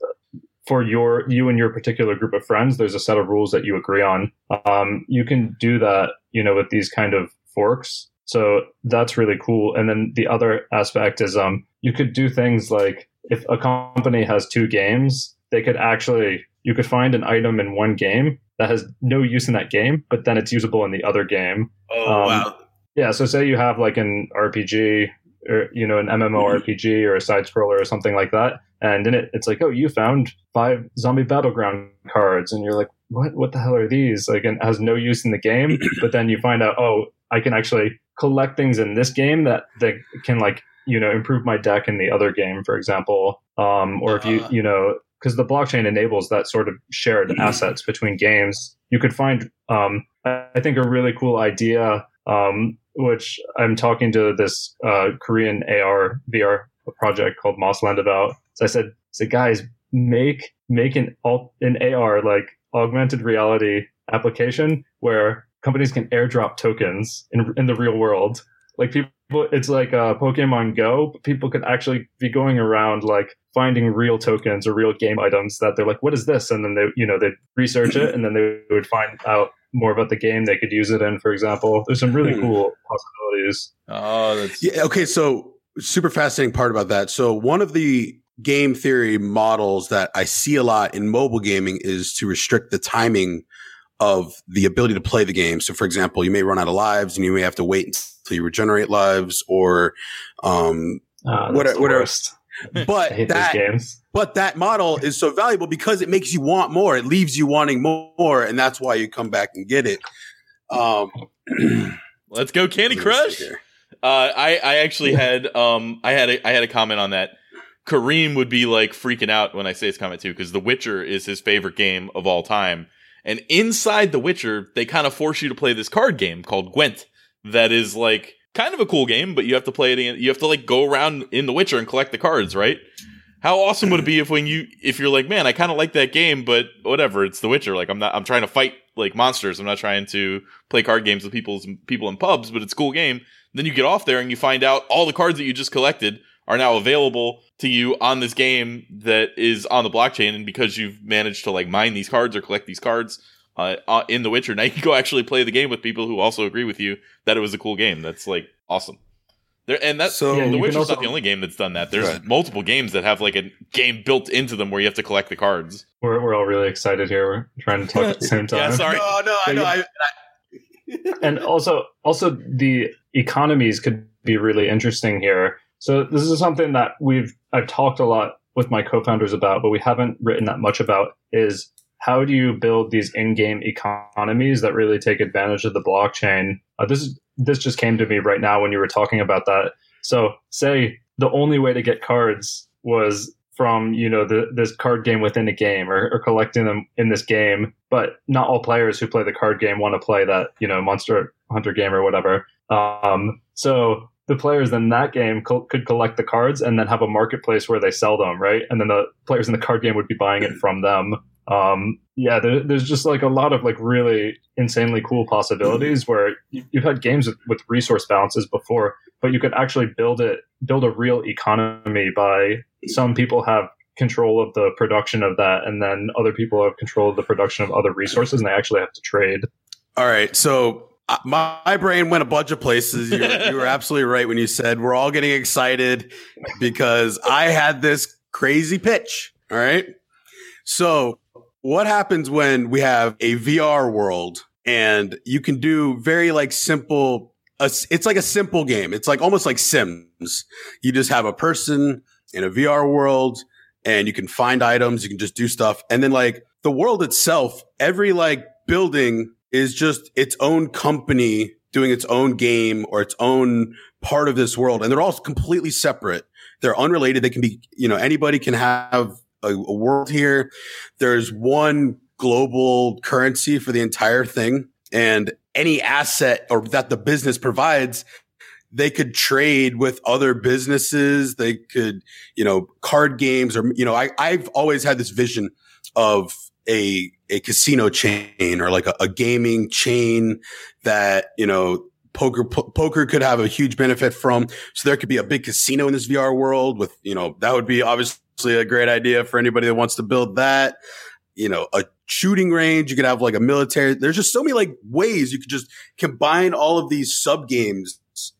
[SPEAKER 2] for your you and your particular group of friends, there's a set of rules that you agree on. Um, you can do that, you know, with these kind of forks so that's really cool. And then the other aspect is um, you could do things like if a company has two games, they could actually you could find an item in one game that has no use in that game, but then it's usable in the other game.
[SPEAKER 3] Oh um, wow!
[SPEAKER 2] Yeah. So say you have like an RPG or you know an MMORPG mm-hmm. or a side scroller or something like that, and in it it's like oh you found five zombie battleground cards, and you're like what what the hell are these? Like it has no use in the game, but then you find out oh I can actually collect things in this game that that can like you know improve my deck in the other game, for example. Um, or if you uh-huh. you know because the blockchain enables that sort of shared assets between games. You could find, um, I think, a really cool idea, um, which I'm talking to this uh, Korean AR VR project called Mossland about. So I said, so guys, make make an alt, an AR like augmented reality application where companies can airdrop tokens in in the real world. Like people, it's like uh, Pokemon Go, but people could actually be going around like finding real tokens or real game items that they're like, what is this? And then they, you know, they research it and then they would find out more about the game they could use it in. For example, there's some really hmm. cool possibilities.
[SPEAKER 1] Oh, that's
[SPEAKER 3] yeah. Okay, so super fascinating part about that. So one of the game theory models that I see a lot in mobile gaming is to restrict the timing of the ability to play the game. So, for example, you may run out of lives and you may have to wait until you regenerate lives or um,
[SPEAKER 2] oh, what, what else.
[SPEAKER 3] But that, but that model is so valuable because it makes you want more. It leaves you wanting more, and that's why you come back and get it. Um,
[SPEAKER 1] Let's go, Candy Crush. Uh, I I actually had um I had a, I had a comment on that. Kareem would be like freaking out when I say this comment too because The Witcher is his favorite game of all time and inside The Witcher, they kind of force you to play this card game called Gwent that is like kind of a cool game, but you have to play it in, you have to like go around in The Witcher and collect the cards, right? How awesome would it be if when you if you're like, man, I kind of like that game, but whatever, it's The Witcher. Like I'm not I'm trying to fight like monsters. I'm not trying to play card games with people's people in pubs, but it's a cool game. Then you get off there and you find out all the cards that you just collected are now available to you on this game that is on the blockchain. And because you've managed to like mine these cards or collect these cards uh, uh, in The Witcher, now you can go actually play the game with people who also agree with you that it was a cool game. That's like awesome. There, and that's so yeah, The Witcher's also, not the only game that's done that. There's right. multiple games that have like a game built into them where you have to collect the cards.
[SPEAKER 2] We're, we're all really excited here. We're trying to talk at the same time.
[SPEAKER 1] yeah, sorry.
[SPEAKER 3] No, no, I know. I,
[SPEAKER 2] I... and also, also the economies could be really interesting here so this is something that we've I've talked a lot with my co-founders about, but we haven't written that much about is how do you build these in-game economies that really take advantage of the blockchain? Uh, this is this just came to me right now when you were talking about that. So say the only way to get cards was from you know the, this card game within a game or, or, collecting them in this game but not all players who play the card game want to play that you know monster hunter game or whatever um, so the players in that game co- could collect the cards and then have a marketplace where they sell them, right? And then the players in the card game would be buying it from them. Um, yeah, there, there's just like a lot of like really insanely cool possibilities where you, have had games with, with resource balances before, but you could actually build it, build a real economy by some people have control of the production of that, and then other people have control of the production of other resources, and they actually have to trade.
[SPEAKER 3] All right, so my brain went a bunch of places. You were, you were, absolutely right when you said we're all getting excited because I had this crazy pitch. All right. So, what happens when we have a VR world and you can do very like simple, it's like a simple game. It's like almost like Sims. You just have a person in a VR world and you can find items, you can just do stuff. And then like the world itself, every like building is just its own company doing its own game or its own part of this world. And they're all completely separate. They're unrelated. They can be, you know, anybody can have a, a world here. There's one global currency for the entire thing. And any asset or that the business provides they could trade with other businesses. They could, you know, card games or, you know, I, I've always had this vision of a, a casino chain or like a, a gaming chain that, you know, poker, po- poker could have a huge benefit from. So there could be a big casino in this VR world with, you know, that would be obviously a great idea for anybody that wants to build that. You know, a shooting range. You could have like a military. There's just so many like ways you could just combine all of these sub games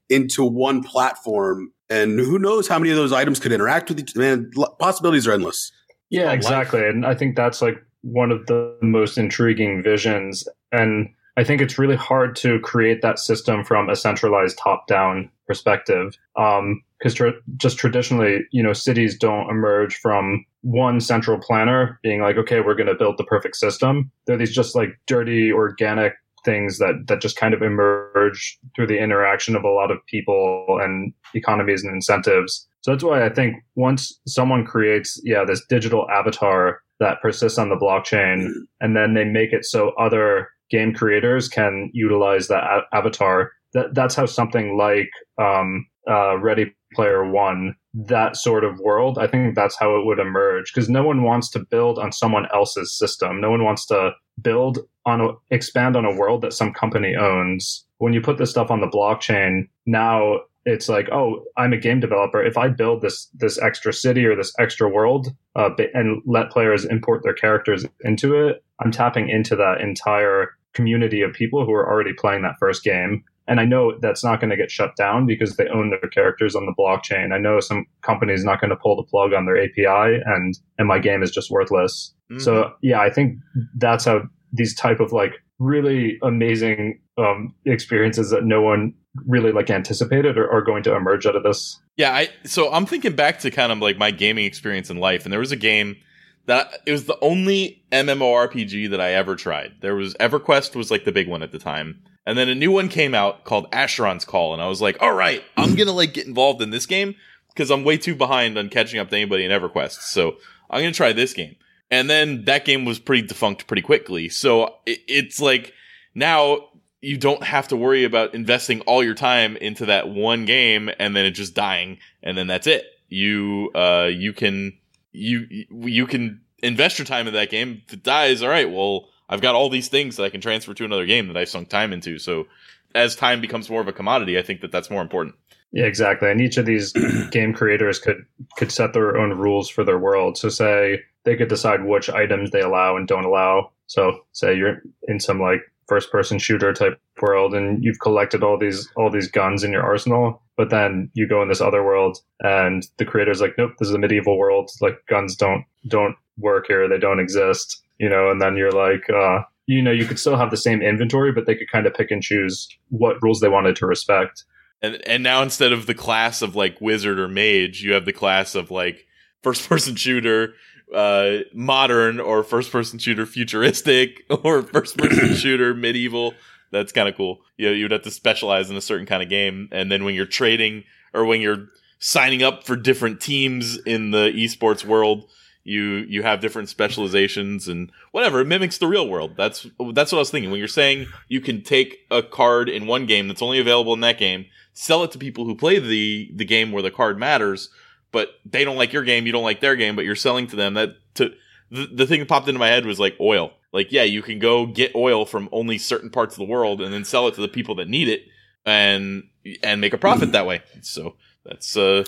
[SPEAKER 3] into one platform. And who knows how many of those items could interact with each other? man. Possibilities are endless.
[SPEAKER 2] Yeah, exactly. And I think that's like one of the most intriguing visions. And I think it's really hard to create that system from a centralized top down perspective. Um, because tra- just traditionally, you know, cities don't emerge from one central planner being like, okay, we're going to build the perfect system. They're these just like dirty, organic things that that just kind of emerge through the interaction of a lot of people and economies and incentives. So that's why I think once someone creates, yeah, this digital avatar that persists on the blockchain, and then they make it so other game creators can utilize that a- avatar. That that's how something like um, uh, Ready Player One, that sort of world, I think that's how it would emerge. Because no one wants to build on someone else's system. No one wants to build on a, expand on a world that some company owns. When you put this stuff on the blockchain, now it's like, oh, I'm a game developer. If I build this this extra city or this extra world uh, and let players import their characters into it, I'm tapping into that entire community of people who are already playing that first game. And I know that's not going to get shut down because they own their characters on the blockchain. I know some companies not going to pull the plug on their API and and my game is just worthless. Mm-hmm. So yeah, I think that's how these type of like really amazing um, experiences that no one really like anticipated or are going to emerge out of this.
[SPEAKER 1] Yeah, I so I'm thinking back to kind of like my gaming experience in life, and there was a game that it was the only MMORPG that I ever tried. There was EverQuest was like the big one at the time. And then a new one came out called Asheron's Call, and I was like, all right, I'm gonna like get involved in this game because I'm way too behind on catching up to anybody in EverQuest. So I'm gonna try this game. And then that game was pretty defunct pretty quickly. So it's like now you don't have to worry about investing all your time into that one game and then it just dying and then that's it. You uh you can you you can invest your time in that game. If it dies, all right, well, I've got all these things that I can transfer to another game that I've sunk time into. So as time becomes more of a commodity, I think that that's more important.
[SPEAKER 2] Yeah, exactly. And each of these game creators could could set their own rules for their world. So say they could decide which items they allow and don't allow. So say you're in some like first person shooter type world and you've collected all these all these guns in your arsenal, but then you go in this other world and the creator's like, Nope, this is a medieval world. Like guns don't don't work here, they don't exist. You know, and then you're like, uh, you know, you could still have the same inventory, but they could kind of pick and choose what rules they wanted to respect.
[SPEAKER 1] And and now instead of the class of like wizard or mage, you have the class of like first person shooter, uh, modern or first person shooter futuristic or first person shooter medieval. That's kind of cool. You know, you'd have to specialize in a certain kind of game. And then when you're trading or when you're signing up for different teams in the esports world, you you have different specializations and whatever it mimics the real world that's that's what i was thinking when you're saying you can take a card in one game that's only available in that game sell it to people who play the the game where the card matters but they don't like your game, you don't like their game, but you're selling to them. That to the, the thing that popped into my head was like oil. Like, yeah, you can go get oil from only certain parts of the world and then sell it to the people that need it and and make a profit that way. So that's uh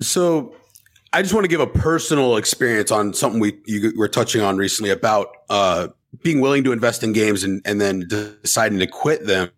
[SPEAKER 3] so I just want to give a personal experience on something we you were touching on recently about uh being willing to invest in games and, and then deciding to quit them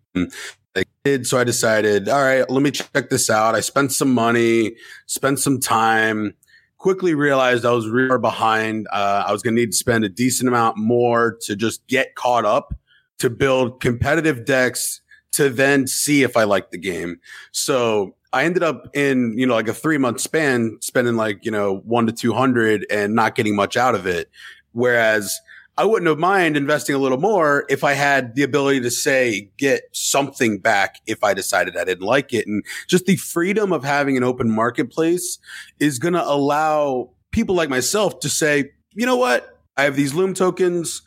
[SPEAKER 3] I did. So I decided, all right, let me check this out. I spent some money, spent some time, quickly realized I was really behind. Uh, I was going to need to spend a decent amount more to just get caught up to build competitive decks to then see if I liked the game. So I ended up in, you know, like a three month span, spending like, you know, one to 200 and not getting much out of it. Whereas I wouldn't have mind investing a little more if I had the ability to say, get something back if I decided I didn't like it. And just the freedom of having an open marketplace is going to allow people like myself to say, you know what? I have these Loom tokens.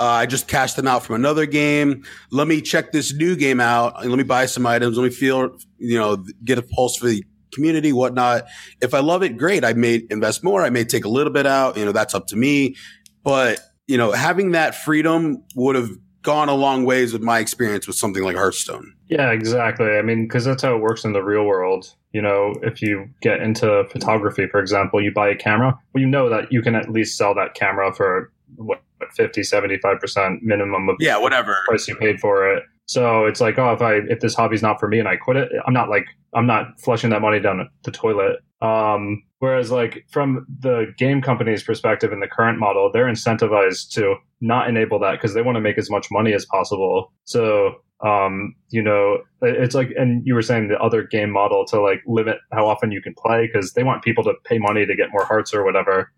[SPEAKER 3] Uh, I just cashed them out from another game. Let me check this new game out let me buy some items. Let me feel, you know, get a pulse for the community, whatnot. If I love it, great. I may invest more. I may take a little bit out. You know, that's up to me. But you know, having that freedom would have gone a long ways with my experience with something like Hearthstone.
[SPEAKER 2] Yeah, exactly. I mean, because that's how it works in the real world. You know, if you get into photography, for example, you buy a camera, well, you know that you can at least sell that camera for what, 50, 75% minimum of
[SPEAKER 3] yeah, whatever
[SPEAKER 2] price you paid for it. So it's like, oh, if I if this hobby's not for me and I quit it, I'm not like I'm not flushing that money down the toilet. Um, whereas like from the game company's perspective in the current model, they're incentivized to not enable that because they want to make as much money as possible. So um, you know, it's like, and you were saying the other game model to like limit how often you can play because they want people to pay money to get more hearts or whatever.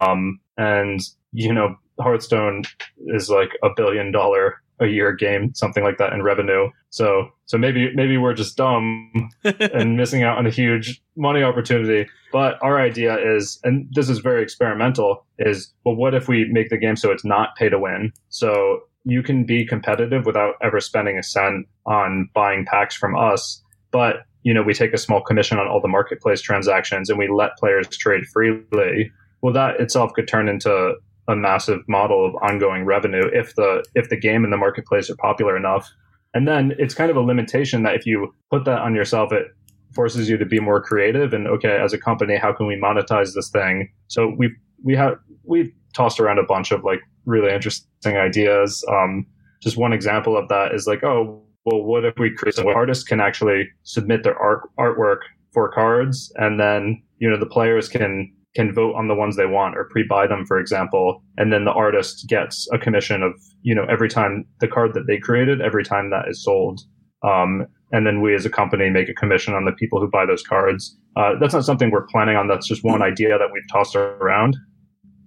[SPEAKER 2] Um, and you know, Hearthstone is like a billion dollar a year game, something like that in revenue. So so maybe maybe we're just dumb and missing out on a huge money opportunity. But our idea is, and this is very experimental, is well, what if we make the game so it's not pay to win? So you can be competitive without ever spending a cent on buying packs from us, but you know we take a small commission on all the marketplace transactions and we let players trade freely. Well, that itself could turn into a massive model of ongoing revenue if the if the game and the marketplace are popular enough. And then it's kind of a limitation that if you put that on yourself, it forces you to be more creative and okay, as a company, how can we monetize this thing? So we we have we've tossed around a bunch of like really interesting ideas. Um, just one example of that is like, oh, well, what if we create so artists can actually submit their art artwork for cards, and then you know the players can can vote on the ones they want or pre-buy them, for example, and then the artist gets a commission of you know every time the card that they created, every time that is sold. Um, and then we as a company make a commission on the people who buy those cards. Uh, that's not something we're planning on. That's just one idea that we've tossed around.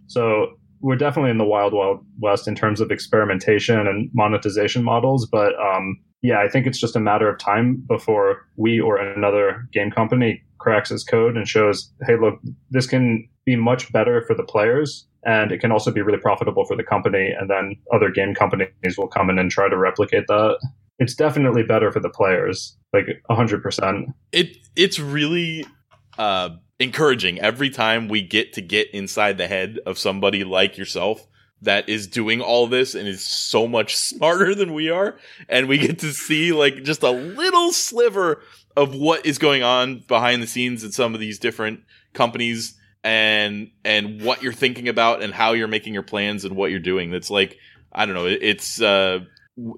[SPEAKER 2] So we're definitely in the wild, wild west in terms of experimentation and monetization models. But um, yeah, I think it's just a matter of time before we or another game company cracks his code and shows, hey, look, this can be much better for the players and it can also be really profitable for the company. And then other game companies will come in and try to replicate that. It's definitely better for the players, like 100%.
[SPEAKER 1] It It's really uh, encouraging every time we get to get inside the head of somebody like yourself that is doing all this and is so much smarter than we are and we get to see like just a little sliver of what is going on behind the scenes in some of these different companies and and what you're thinking about and how you're making your plans and what you're doing that's like i don't know it's uh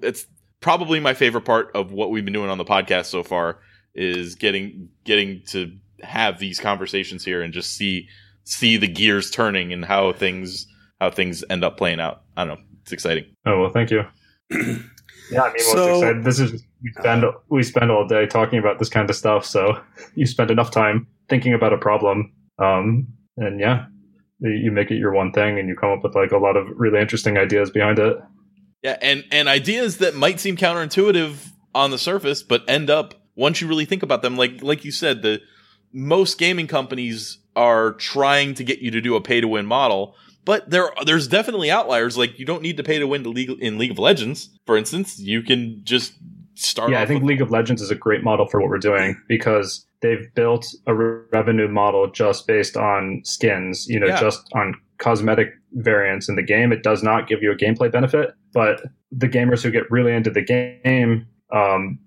[SPEAKER 1] it's probably my favorite part of what we've been doing on the podcast so far is getting getting to have these conversations here and just see see the gears turning and how things how things end up playing out. I don't know. It's exciting.
[SPEAKER 2] Oh well, thank you. yeah, I mean, so, this is we spend we spend all day talking about this kind of stuff. So you spend enough time thinking about a problem, um, and yeah, you make it your one thing, and you come up with like a lot of really interesting ideas behind it.
[SPEAKER 1] Yeah, and and ideas that might seem counterintuitive on the surface, but end up once you really think about them, like like you said, the most gaming companies are trying to get you to do a pay to win model, but there there's definitely outliers. Like you don't need to pay to win to league, in League of Legends, for instance. You can just start.
[SPEAKER 2] Yeah, I think League of Legends is a great model for what we're doing because they've built a revenue model just based on skins. You know, yeah. just on cosmetic variants in the game. It does not give you a gameplay benefit, but the gamers who get really into the game um,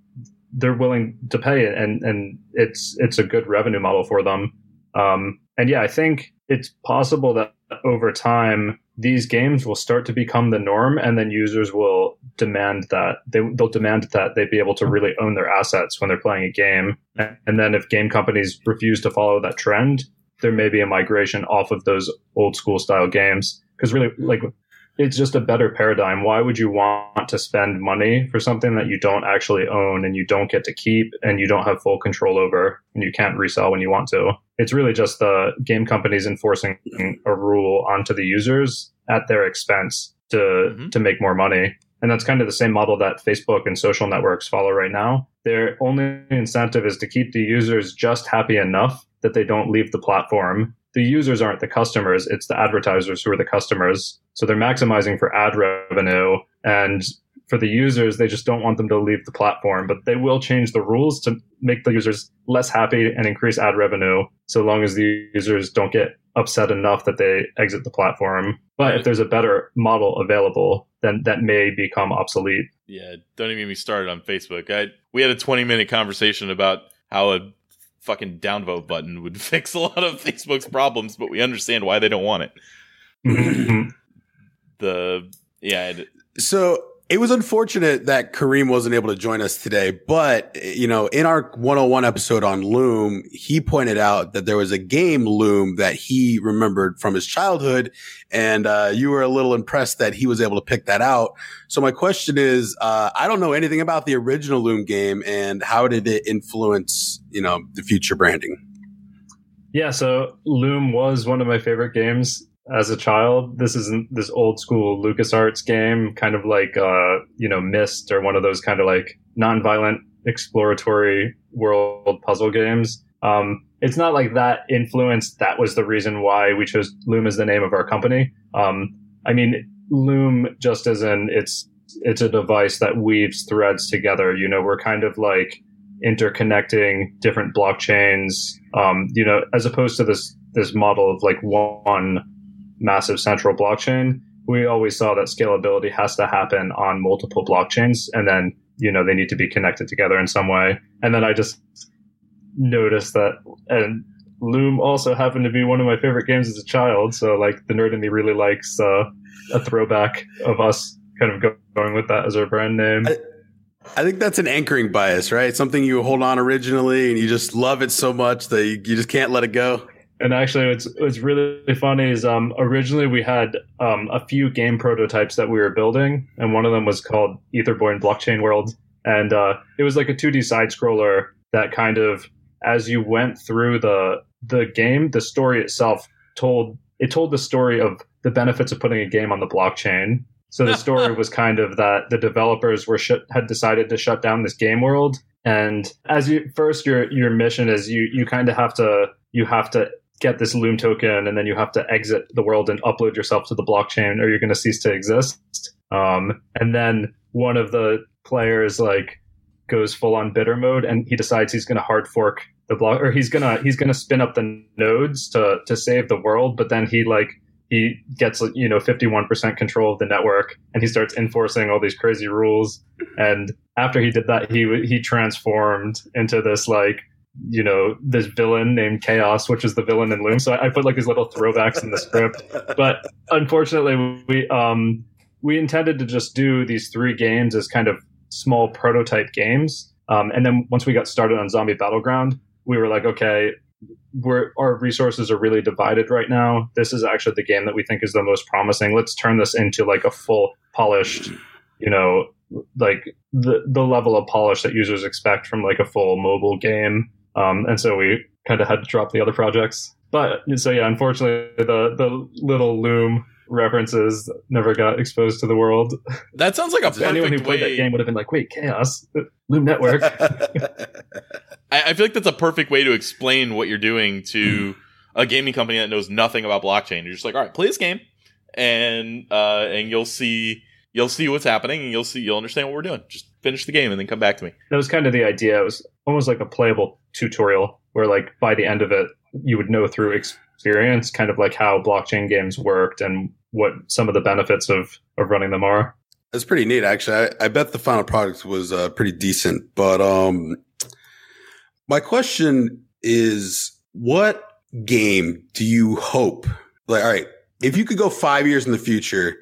[SPEAKER 2] they're willing to pay it, and and it's it's a good revenue model for them. Um, and yeah, I think it's possible that over time these games will start to become the norm, and then users will demand that they they'll demand that they be able to really own their assets when they're playing a game. And then if game companies refuse to follow that trend, there may be a migration off of those old school style games because really like it's just a better paradigm. Why would you want to spend money for something that you don't actually own and you don't get to keep and you don't have full control over and you can't resell when you want to? It's really just the game companies enforcing a rule onto the users at their expense. to
[SPEAKER 1] Mhm.
[SPEAKER 2] to make more money. And that's kind of the same model that Facebook and social networks follow right now. Their only incentive is to keep the users just happy enough that they don't leave the platform. The users aren't the customers, it's the advertisers who are the customers. So they're maximizing for ad revenue and for the users, they just don't want them to leave the platform, but they will change the rules to make the users less happy and increase ad revenue so long as the users don't get upset enough that they exit the platform. But if there's a better model available, then that may become obsolete.
[SPEAKER 1] Yeah, don't even get me started on Facebook. I we had a 20 minute conversation about how a fucking downvote button would fix a lot of Facebook's problems, but we understand why they don't want it.
[SPEAKER 2] Mhm.
[SPEAKER 1] The yeah, it-
[SPEAKER 3] So it was unfortunate that Kareem wasn't able to join us today, but you know, in our 101 episode on Loom, he pointed out that there was a game Loom that he remembered from his childhood, and uh, you were a little impressed that he was able to pick that out. So my question is, uh, I don't know anything about the original Loom game, and how did it influence, you know, the future branding?
[SPEAKER 2] Yeah, so Loom was one of my favorite games as a child. This isn't this old school LucasArts game, kind of like uh, you know, Myst or one of those kind of like non-violent exploratory world puzzle games. Um, it's not like that influence that was the reason why we chose Loom as the name of our company. Um, I mean, Loom just as in it's it's a device that weaves threads together. You know, we're kind of like interconnecting different blockchains. Um, you know, as opposed to this this model of like one massive central blockchain, we always saw that scalability has to happen on multiple blockchains, and then you know they need to be connected together in some way. And then I just noticed that, and Loom also happened to be one of my favorite games as a child. So like the nerd in me really likes uh, a throwback of us kind of go- going with that as our brand name.
[SPEAKER 3] I- I think that's an anchoring bias, right? Something you hold on originally and you just love it so much that you, you just can't let it go.
[SPEAKER 2] And actually, what's what's really funny is um, originally we had um, a few game prototypes that we were building, and one of them was called Etherborn Blockchain World, and uh, it was like a 2D side scroller that kind of, as you went through the the game, the story itself told it told the story of the benefits of putting a game on the blockchain. So the story was kind of that the developers were sh- had decided to shut down this game world, and as you first your your mission is you you kind of have to you have to get this Loom token, and then you have to exit the world and upload yourself to the blockchain, or you're going to cease to exist. Um, and then one of the players like goes full on bitter mode, and he decides he's going to hard fork the block, or he's gonna he's gonna spin up the nodes to to save the world. But then he like he gets you know 51% control of the network, and he starts enforcing all these crazy rules. And after he did that, he he transformed into this like you know this villain named Chaos, which is the villain in Loom. So I, put like these little throwbacks in the script, but unfortunately we um we intended to just do these three games as kind of small prototype games. Um, and then once we got started on Zombie Battleground, we were like, okay, we're our resources are really divided right now. This is actually the game that we think is the most promising. Let's turn this into like a full polished, you know, like the the level of polish that users expect from like a full mobile game. Um, and so we kind of had to drop the other projects. But so yeah, unfortunately, the the little Loom references never got exposed to the world.
[SPEAKER 1] that sounds like a
[SPEAKER 2] So anyone who played that game would have been like, "Wait, Chaos, Loom Network."
[SPEAKER 1] I, I feel like that's a perfect way to explain what you're doing to a gaming company that knows nothing about blockchain. You're just like, all right, play this game, and uh, and you'll see you'll see what's happening, and you'll see you'll understand what we're doing. Just finish the game and then come back to me.
[SPEAKER 2] that was kind of the idea. It was almost like a playable tutorial where like by the end of it you would know through experience kind of like how blockchain games worked and what some of the benefits of of running them are.
[SPEAKER 3] That's pretty neat, actually. I, I bet the final product was uh, pretty decent. But um, my question is, what game do you hope? Like, all right, if you could go five years in the future,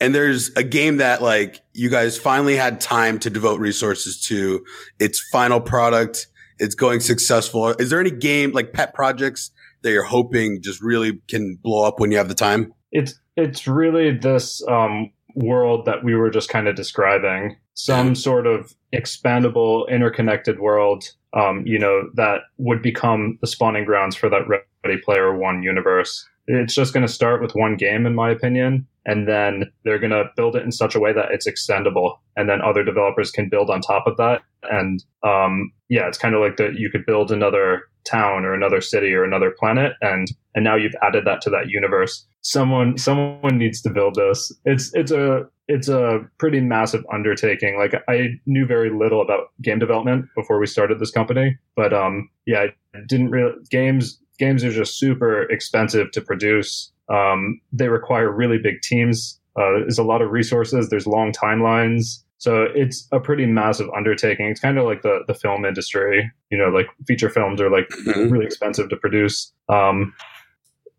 [SPEAKER 3] and there's a game that like you guys finally had time to devote resources to, its final product, it's going successful. Is there any game like pet projects that you're hoping just really can blow up when you have the time?
[SPEAKER 2] It's it's really this um, world that we were just kind of describing, some sort of expandable, interconnected world um, you know, that would become the spawning grounds for that Ready Player One universe. It's just going to start with one game, in my opinion, and then they're going to build it in such a way that it's extendable, and then other developers can build on top of that. And um, yeah, it's kind of like that you could build another town or another city or another planet, and and now you've added that to that universe. Someone someone needs to build this. It's it's a it's a pretty massive undertaking. Like I knew very little about game development before we started this company, but um, yeah, I didn't really games games are just super expensive to produce. Um, they require really big teams. Uh, there's a lot of resources. There's long timelines. So it's a pretty massive undertaking. It's kind of like the, the film industry, you know, like feature films are like
[SPEAKER 3] Mhm.
[SPEAKER 2] really expensive to produce. Um,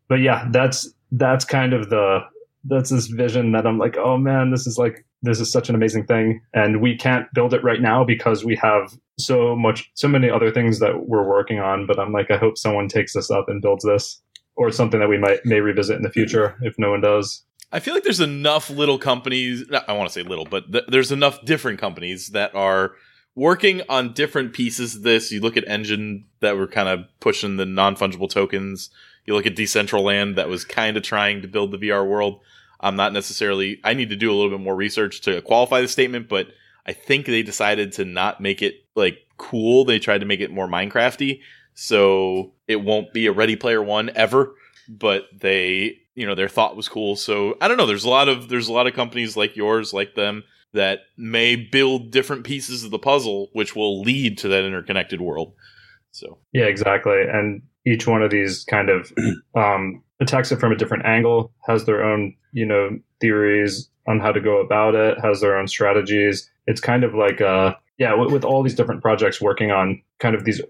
[SPEAKER 2] but yeah, that's, that's kind of the, that's this vision that I'm like, oh man, this is like, this is such an amazing thing. And we can't build it right now because we have so much, so many other things that we're working on. But I'm like, I hope someone takes this up and builds this or something that we might, may revisit in the future if no one does.
[SPEAKER 1] I feel like there's enough little companies. I want to say little, but th- there's enough different companies that are working on different pieces of this. You look at Enjin that were kind of pushing the non fungible tokens. You look at Decentraland that was kind of trying to build the VR world. I'm not necessarily. I need to do a little bit more research to qualify the statement, but I think they decided to not make it like cool. They tried to make it more Minecrafty, so it won't be a Ready Player One ever. But they, you know, their thought was cool. So I don't know. There's a lot of there's a lot of companies like yours, like them, that may build different pieces of the puzzle, which will lead to that interconnected world. So
[SPEAKER 2] Yeah, exactly. And each one of these kind of um, attacks it from a different angle, has their own, you know, theories on how to go about it, has their own strategies. It's kind of like, uh, yeah, with, with all these different projects working on kind of these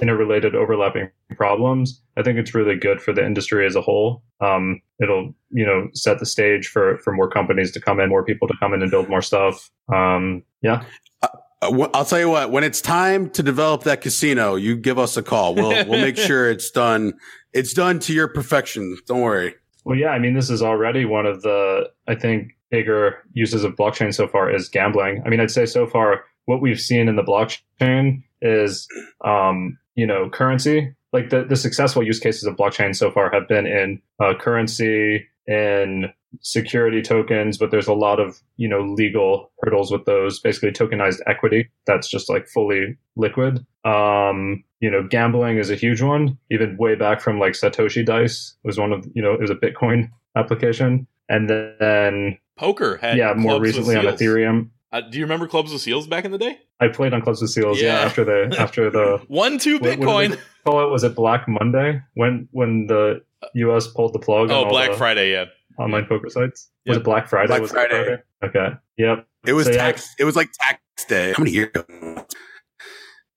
[SPEAKER 2] interrelated, overlapping problems, I think it's really good for the industry as a whole. Um, it'll, you know, set the stage for for more companies to come in, more people to come in and build more stuff. Um, yeah,
[SPEAKER 3] Uh, I'll tell you what. When it's time to develop that casino, you give us a call. We'll we'll make sure it's done. It's done to your perfection. Don't worry.
[SPEAKER 2] Well, yeah, I mean, this is already one of the, I think, bigger uses of blockchain so far is gambling. I mean, I'd say so far what we've seen in the blockchain is, um, you know, currency. Like the, the successful use cases of blockchain so far have been in uh, currency, in security tokens, but there's a lot of, you know, legal hurdles with those, basically tokenized equity that's just like fully liquid. Um, you know, gambling is a huge one, even way back from like Satoshi Dice was one of, you know, it was a Bitcoin application. And then,
[SPEAKER 1] poker had
[SPEAKER 2] yeah, more
[SPEAKER 1] Clubs with
[SPEAKER 2] recently on Ethereum.
[SPEAKER 1] Uh, do you remember Clubs with Seals back in the day?
[SPEAKER 2] I played on Clubs with Seals, yeah,
[SPEAKER 1] Yeah.
[SPEAKER 2] after the, after the,
[SPEAKER 1] One two
[SPEAKER 2] what- what did
[SPEAKER 1] Bitcoin.
[SPEAKER 2] they call it? Was it Black Monday when, when the US pulled the plug
[SPEAKER 1] Oh,
[SPEAKER 2] all
[SPEAKER 1] Black
[SPEAKER 2] the
[SPEAKER 1] Friday. Yeah.
[SPEAKER 2] online poker sites? Was it Black Friday?
[SPEAKER 3] Black
[SPEAKER 2] was it
[SPEAKER 3] Friday.
[SPEAKER 2] Okay. Yep.
[SPEAKER 3] It was
[SPEAKER 2] So, yeah.
[SPEAKER 3] tax. It was like tax day. How many years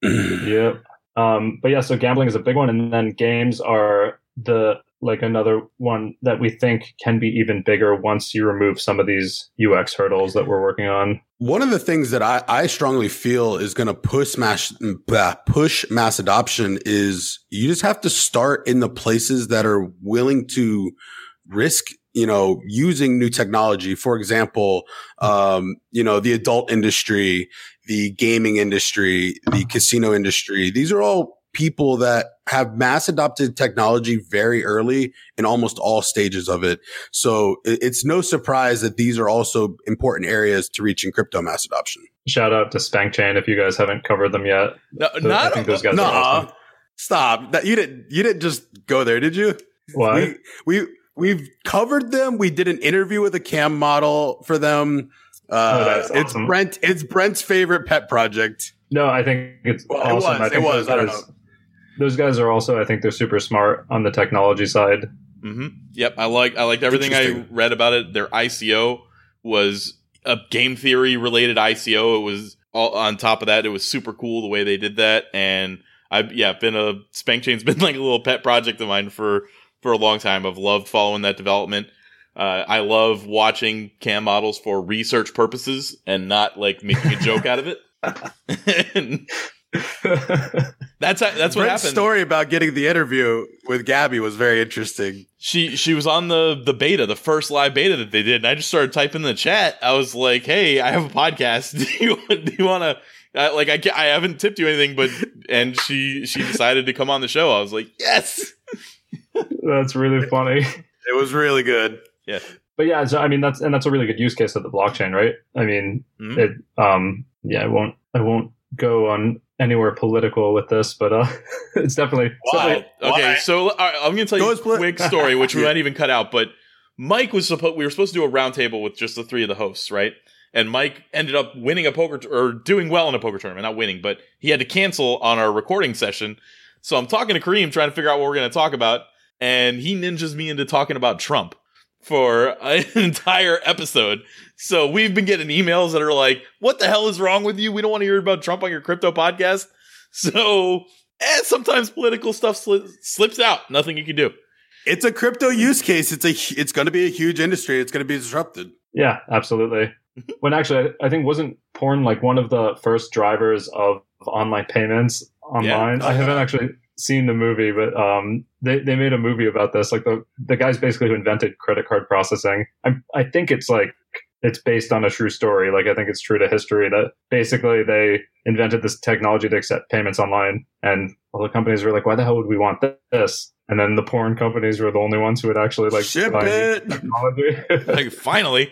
[SPEAKER 2] Yep. Um, but yeah, so gambling is a big one, and then games are the like another one that we think can be even bigger once you remove some of these UX hurdles that we're working on.
[SPEAKER 3] One of the things that I, I strongly feel is going to push mass push mass adoption is you just have to start in the places that are willing to risk you know using new technology for example um you know the adult industry the gaming industry the casino industry these are all people that have mass adopted technology very early in almost all stages of it so it's no surprise that these are also important areas to reaching crypto mass adoption.
[SPEAKER 2] Shout out to SpankChain if you guys haven't covered them yet.
[SPEAKER 1] No,
[SPEAKER 2] I
[SPEAKER 1] not
[SPEAKER 2] think those guys
[SPEAKER 3] No,
[SPEAKER 2] are awesome.
[SPEAKER 3] stop. That you didn't. You didn't just go there, did you?
[SPEAKER 2] Why?
[SPEAKER 3] We we we've covered them. We did an interview with a cam model for them. Uh,
[SPEAKER 2] Oh,
[SPEAKER 3] It's
[SPEAKER 2] awesome.
[SPEAKER 3] Brent. It's Brent's favorite pet project.
[SPEAKER 2] No, I think it's
[SPEAKER 3] Well, it
[SPEAKER 2] awesome.
[SPEAKER 3] was,
[SPEAKER 2] I
[SPEAKER 3] it was,
[SPEAKER 2] those
[SPEAKER 3] I don't
[SPEAKER 2] guys,
[SPEAKER 3] know.
[SPEAKER 2] those guys are also. I think they're super smart on the technology side.
[SPEAKER 1] hmm Yep, I like I liked everything I read about it. Their ICO was a game theory related ICO. It was all on top of that. It was super cool the way they did that, and I've yeah been a SpankChain's been like a little pet project of mine for for a long time. I've loved following that development. Uh, I love watching cam models for research purposes and not like making a joke out of it. That's how, that's what
[SPEAKER 3] Brent's
[SPEAKER 1] happened.
[SPEAKER 3] story about getting the interview with Gabby was very interesting.
[SPEAKER 1] she she was on the the beta, the first live beta that they did, and I just started typing in the chat. I was like, "Hey, I have a podcast. Do you do you want to I, like I, I haven't tipped you anything, but and she she decided to come on the show. I was like, yes.
[SPEAKER 2] That's really funny.
[SPEAKER 3] It was really good. Yeah.
[SPEAKER 2] But yeah, so, I mean that's and that's a really good use case of the blockchain, right? I mean,
[SPEAKER 1] Mhm.
[SPEAKER 2] it um yeah, I won't I won't go on anywhere political with this, but uh it's definitely
[SPEAKER 3] Why?
[SPEAKER 1] Okay,
[SPEAKER 3] Why?
[SPEAKER 1] so all right, I'm going to tell
[SPEAKER 3] Go
[SPEAKER 1] you
[SPEAKER 3] as
[SPEAKER 1] a
[SPEAKER 3] poli-
[SPEAKER 1] quick story, which we
[SPEAKER 3] Yeah.
[SPEAKER 1] might even cut out. But Mike was supposed. We were supposed to do a roundtable with just the three of the hosts, right? And Mike ended up winning a poker t- or doing well in a poker tournament, not winning, but he had to cancel on our recording session. So I'm talking to Kareem, trying to figure out what we're going to talk about, and he ninjas me into talking about Trump for an entire episode. So we've been getting emails that are like, "What the hell is wrong with you? We don't want to hear about Trump on your crypto podcast." So and sometimes political stuff sli- slips out. Nothing you can do.
[SPEAKER 3] It's a crypto use case. It's a it's going to be a huge industry. It's going to be disrupted.
[SPEAKER 2] Yeah, absolutely. when actually, I I think wasn't porn like one of the first drivers of online payments online.
[SPEAKER 3] Yeah.
[SPEAKER 2] I haven't actually seen the movie, but um, they they made a movie about this. Like the the guys basically who invented credit card processing. I I think it's like it's based on a true story. Like I think it's true to history that basically they invented this technology to accept payments online, and all the companies were like, "Why the hell would we want this?" And then the porn companies were the only ones who would actually like
[SPEAKER 3] Ship
[SPEAKER 2] buy
[SPEAKER 3] it.
[SPEAKER 2] technology.
[SPEAKER 1] Like finally,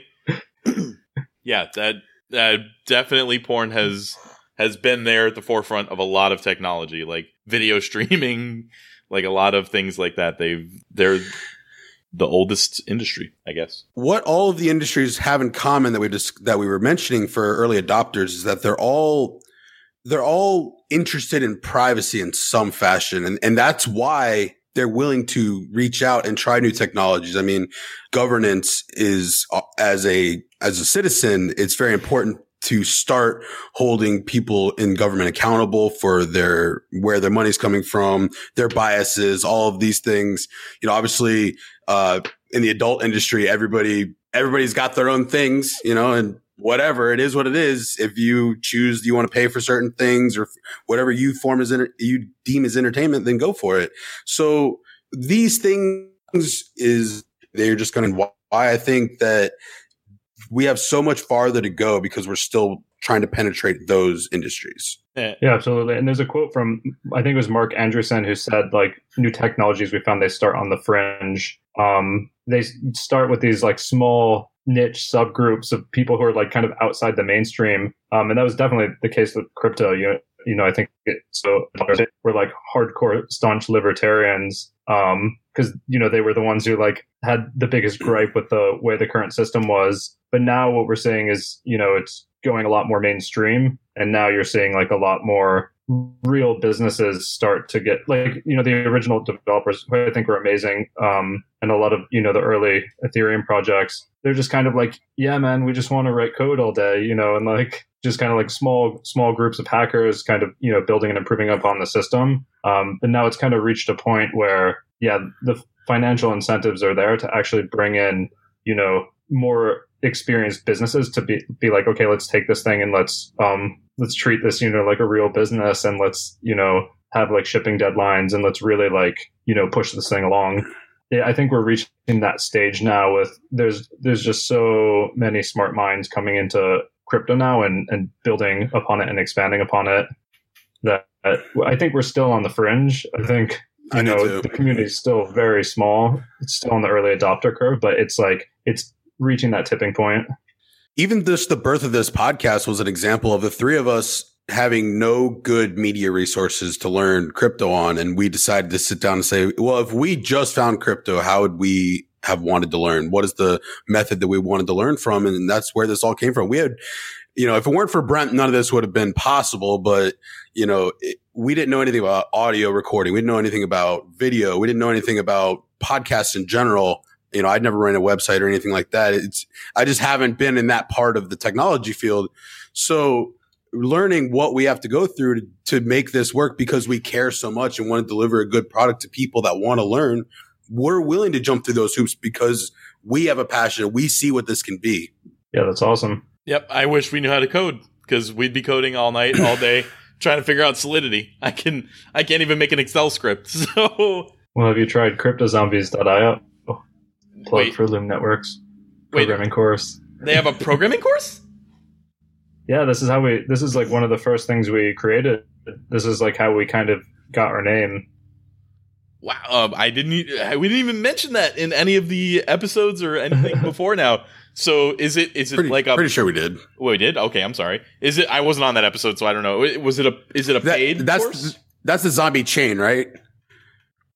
[SPEAKER 1] yeah, that that definitely porn has has been there at the forefront of a lot of technology, like video streaming, like a lot of things like that. They've they're the oldest industry, I guess.
[SPEAKER 3] what all of the industries have in common that we just that we were mentioning for early adopters is that they're all they're all interested in privacy in some fashion and and that's why they're willing to reach out and try new technologies. I mean, governance is uh, as a as a citizen, it's very important to start holding people in government accountable for their where their money's coming from, their biases, all of these things. You know, obviously uh in the adult industry, everybody everybody's got their own things, you know, and whatever it is, what it is. If you choose you want to pay for certain things or whatever you form as enter- you deem as entertainment, then go for it. So these things is they're just going to why I think that we have so much farther to go because we're still trying to penetrate those industries.
[SPEAKER 2] Yeah, absolutely. And there's a quote from I think it was Marc Andreessen who said like new technologies we found they start on the fringe. Um, they start with these like small niche subgroups of people who are like kind of outside the mainstream. Um, and that was definitely the case with crypto. You you know I think it, so we're like hardcore staunch libertarians because you know they were the ones who like had the biggest gripe with the way the current system was. But now what we're seeing is you know it's going a lot more mainstream and now you're seeing like a lot more real businesses start to get like you know the original developers who i think were amazing um and a lot of you know the early ethereum projects they're just kind of like yeah man we just want to write code all day you know and like just kind of like small small groups of hackers kind of you know building and improving upon the system um but now it's kind of reached a point where yeah the financial incentives are there to actually bring in you know more experienced businesses to be be like okay let's take this thing and let's um let's treat this you know like a real business and let's you know have like shipping deadlines and let's really like you know push this thing along yeah, I think we're reaching that stage now with there's there's just so many smart minds coming into crypto now and and building upon it and expanding upon it that, that I think we're still on the fringe. I think you
[SPEAKER 3] I
[SPEAKER 2] know the community is still very small. It's still on the early adopter curve, but it's like it's reaching that tipping point.
[SPEAKER 3] even just the birth of this podcast was an example of the three of us having no good media resources to learn crypto on. And we decided to sit down and say, well, if we just found crypto, how would we have wanted to learn? What is the method that we wanted to learn from? And that's where this all came from. We had, you know, if it weren't for Brent, none of this would have been possible. But, you know, it, we didn't know anything about audio recording. We didn't know anything about video. We didn't know anything about podcasts in general. You know, I'd never ran a website or anything like that. It's, I just haven't been in that part of the technology field. So learning what we have to go through to, to make this work because we care so much and want to deliver a good product to people that want to learn, we're willing to jump through those hoops because we have a passion. We see what this can be.
[SPEAKER 2] Yeah, that's awesome.
[SPEAKER 1] Yep, I wish we knew how to code because we'd be coding all night, all day, trying to figure out Solidity. I can, I can't even make an Excel script. So
[SPEAKER 2] Well, have you tried cryptozombies.io? Plug
[SPEAKER 1] Wait.
[SPEAKER 2] for Loom Networks
[SPEAKER 1] Wait.
[SPEAKER 2] programming course.
[SPEAKER 1] they have a programming course.
[SPEAKER 2] yeah, this is how we. This is like one of the first things we created. This is like how we kind of got our name.
[SPEAKER 1] Wow, um, I didn't. We didn't even mention that in any of the episodes or anything before now. So is it is it
[SPEAKER 3] Pretty,
[SPEAKER 1] like a
[SPEAKER 3] pretty sure we did.
[SPEAKER 1] Well, we did. Okay, I'm sorry. Is it? I wasn't on that episode, so I don't know. Was it a? Is it a
[SPEAKER 3] That-
[SPEAKER 1] paid
[SPEAKER 3] that's
[SPEAKER 1] course?
[SPEAKER 3] that's the zombie chain, right?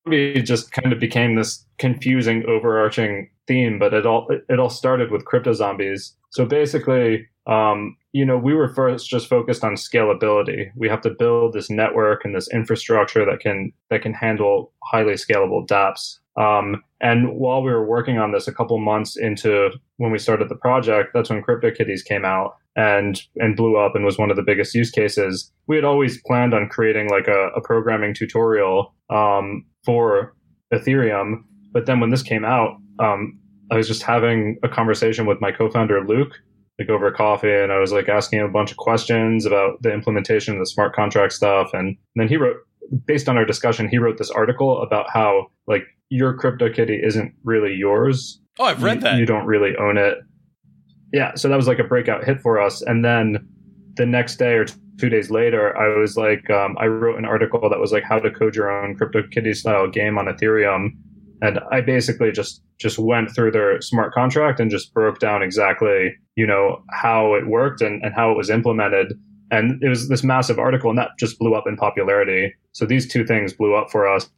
[SPEAKER 2] We just kind of became this confusing, overarching theme, but it all it all started with crypto zombies. So basically, um, you know, we were first just focused on scalability. We have to build this network and this infrastructure that can that can handle highly scalable DApps. Um, and while we were working on this, a couple months into when we started the project, that's when CryptoKitties came out and and blew up and was one of the biggest use cases. We had always planned on creating like a, a programming tutorial um, for Ethereum, but then when this came out, um, I was just having a conversation with my co-founder Luke, like over coffee, and I was like asking him a bunch of questions about the implementation of the smart contract stuff, and, and then he wrote, based on our discussion, he wrote this article about how like your CryptoKitty isn't really yours.
[SPEAKER 1] oh, I've read
[SPEAKER 2] You-
[SPEAKER 1] that.
[SPEAKER 2] You don't really own it. Yeah, so that was like a breakout hit for us. And then the next day or two days later, I was like, um, I wrote an article that was like how to code your own CryptoKitty style game on Ethereum. And I basically just just went through their smart contract and just broke down exactly, you know, how it worked and, and how it was implemented. And it was this massive article, and that just blew up in popularity. So these two things blew up for us.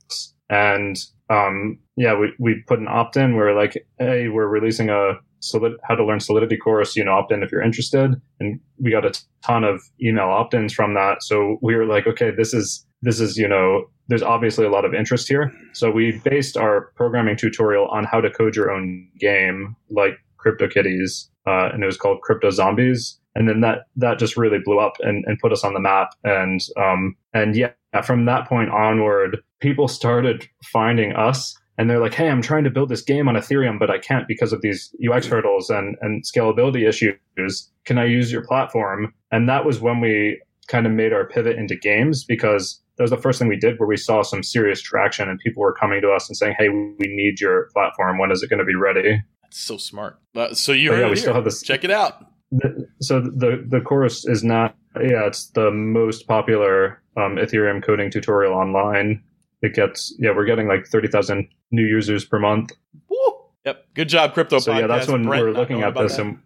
[SPEAKER 2] And um, yeah, we, we put an opt in. where like, hey, we're releasing a solid, how to learn Solidity course. You know, opt in if you're interested. And we got a ton of email opt ins from that. So we were like, okay, this is this is you know, there's obviously a lot of interest here. So we based our programming tutorial on how to code your own game, like CryptoKitties, uh, and it was called Crypto Zombies. And then that that just really blew up and, and put us on the map. And um and yeah, from that point onward, people started finding us and they're like, hey, I'm trying to build this game on Ethereum, but I can't because of these UX hurdles and, and scalability issues. Can I use your platform? And that was when we kind of made our pivot into games because that was the first thing we did where we saw some serious traction and people were coming to us and saying, hey, we need your platform. When is it going to be ready?
[SPEAKER 1] That's so smart. Uh, so you
[SPEAKER 2] yeah, we
[SPEAKER 1] here.
[SPEAKER 2] still have this.
[SPEAKER 1] Check it out.
[SPEAKER 2] the- so the the course is not yeah it's the most popular um, ethereum coding tutorial online it gets yeah we're getting like 30,000 new users per month
[SPEAKER 1] Woo. Yep. Good job, crypto.
[SPEAKER 2] so yeah that's when
[SPEAKER 1] Brent
[SPEAKER 2] we're looking at this
[SPEAKER 1] that.
[SPEAKER 2] and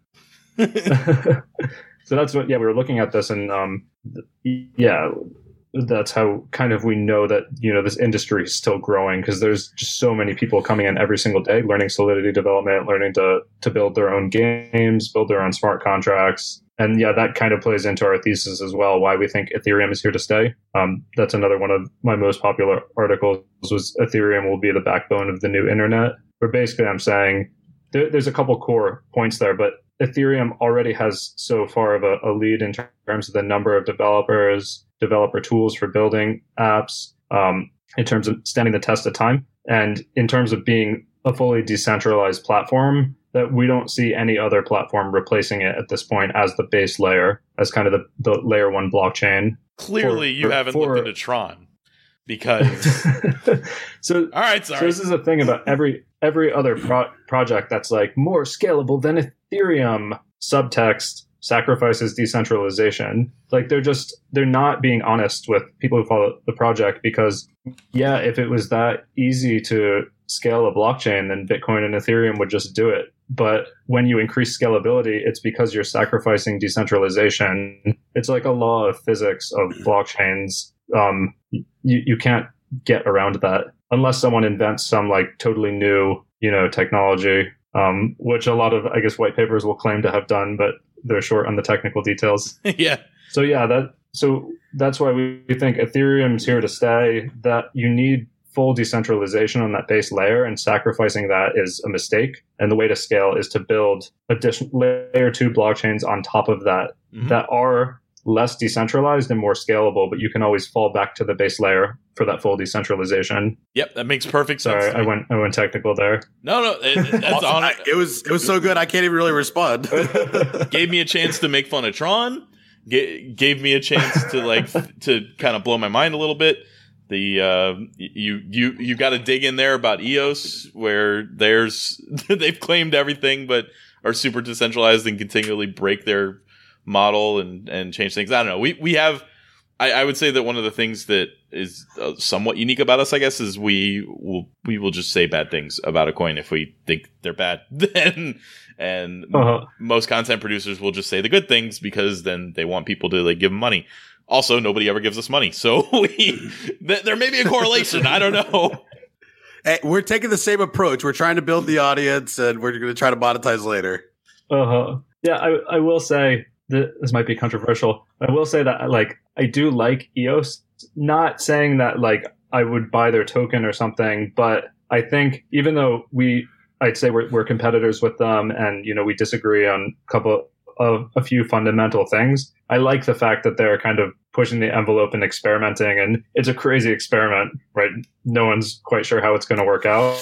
[SPEAKER 2] so that's what yeah we were looking at this and um yeah that's how kind of we know that you know this industry is still growing because there's just so many people coming in every single day learning solidity development learning to to build their own games build their own smart contracts and yeah that kind of plays into our thesis as well why we think ethereum is here to stay. Um, that's another one of my most popular articles was ethereum will be the backbone of the new internet. Where basically i'm saying there, there's a couple core points there but ethereum already has so far of a, a lead in terms of the number of developers developer tools for building apps um, in terms of standing the test of time. And in terms of being a fully decentralized platform that we don't see any other platform replacing it at this point as the base layer as kind of the, the layer one blockchain
[SPEAKER 1] Clearly,
[SPEAKER 2] For-
[SPEAKER 1] you
[SPEAKER 2] for-
[SPEAKER 1] haven't
[SPEAKER 2] for-
[SPEAKER 1] looked into Tron because.
[SPEAKER 2] so
[SPEAKER 1] All right,
[SPEAKER 2] so
[SPEAKER 1] sorry.
[SPEAKER 2] this is a thing about every every other pro- project that's like more scalable than ethereum subtext sacrifices decentralization like they're just they're not being honest with people who follow the project because yeah if it was that easy to scale a blockchain then bitcoin and ethereum would just do it but when you increase scalability it's because you're sacrificing decentralization. It's like a law of physics of blockchains. Um, you, you can't get around that unless someone invents some like totally new you know technology um, which a lot of i guess white papers will claim to have done but they're short on the technical details.
[SPEAKER 1] Yeah.
[SPEAKER 2] so yeah that so that's why we think ethereum's here to stay that you need full decentralization on that base layer and sacrificing that is a mistake and the way to scale is to build additional layer 2 blockchains on top of that
[SPEAKER 1] Mhm.
[SPEAKER 2] that are less decentralized and more scalable but you can always fall back to the base layer for that full decentralization
[SPEAKER 1] Yep, that makes perfect sense.
[SPEAKER 2] sorry i went i went technical there
[SPEAKER 1] No, no, it, it- that's
[SPEAKER 3] Awesome. I- it was it was so good. I can't even really respond.
[SPEAKER 1] Gave me a chance to make fun of Tron. Ga- gave me a chance to like to kind of blow my mind a little bit. The uh, you you you got to dig in there about EOS, where there's they've claimed everything, but are super decentralized and continually break their model and and change things. I don't know. We we have. I, I would say that one of the things that is uh, somewhat unique about us, I guess, is we will we will just say bad things about a coin if we think they're bad. Then and
[SPEAKER 2] Uh-huh.
[SPEAKER 1] most content producers will just say the good things because then they want people to like give them money. Also, nobody ever gives us money, so we th- there may be a correlation. I don't know.
[SPEAKER 3] Hey, we're taking the same approach. We're trying to build the audience, and we're going to try to monetize later.
[SPEAKER 2] Uh huh. Yeah, I, I will say that this might be controversial. I will say that like I do like EOS. Not saying that like I would buy their token or something, but I think even though we, I'd say we're, we're competitors with them, and you know we disagree on a couple of a few fundamental things. I like the fact that they're kind of pushing the envelope and experimenting, and it's a crazy experiment, right? No one's quite sure how it's going to work out.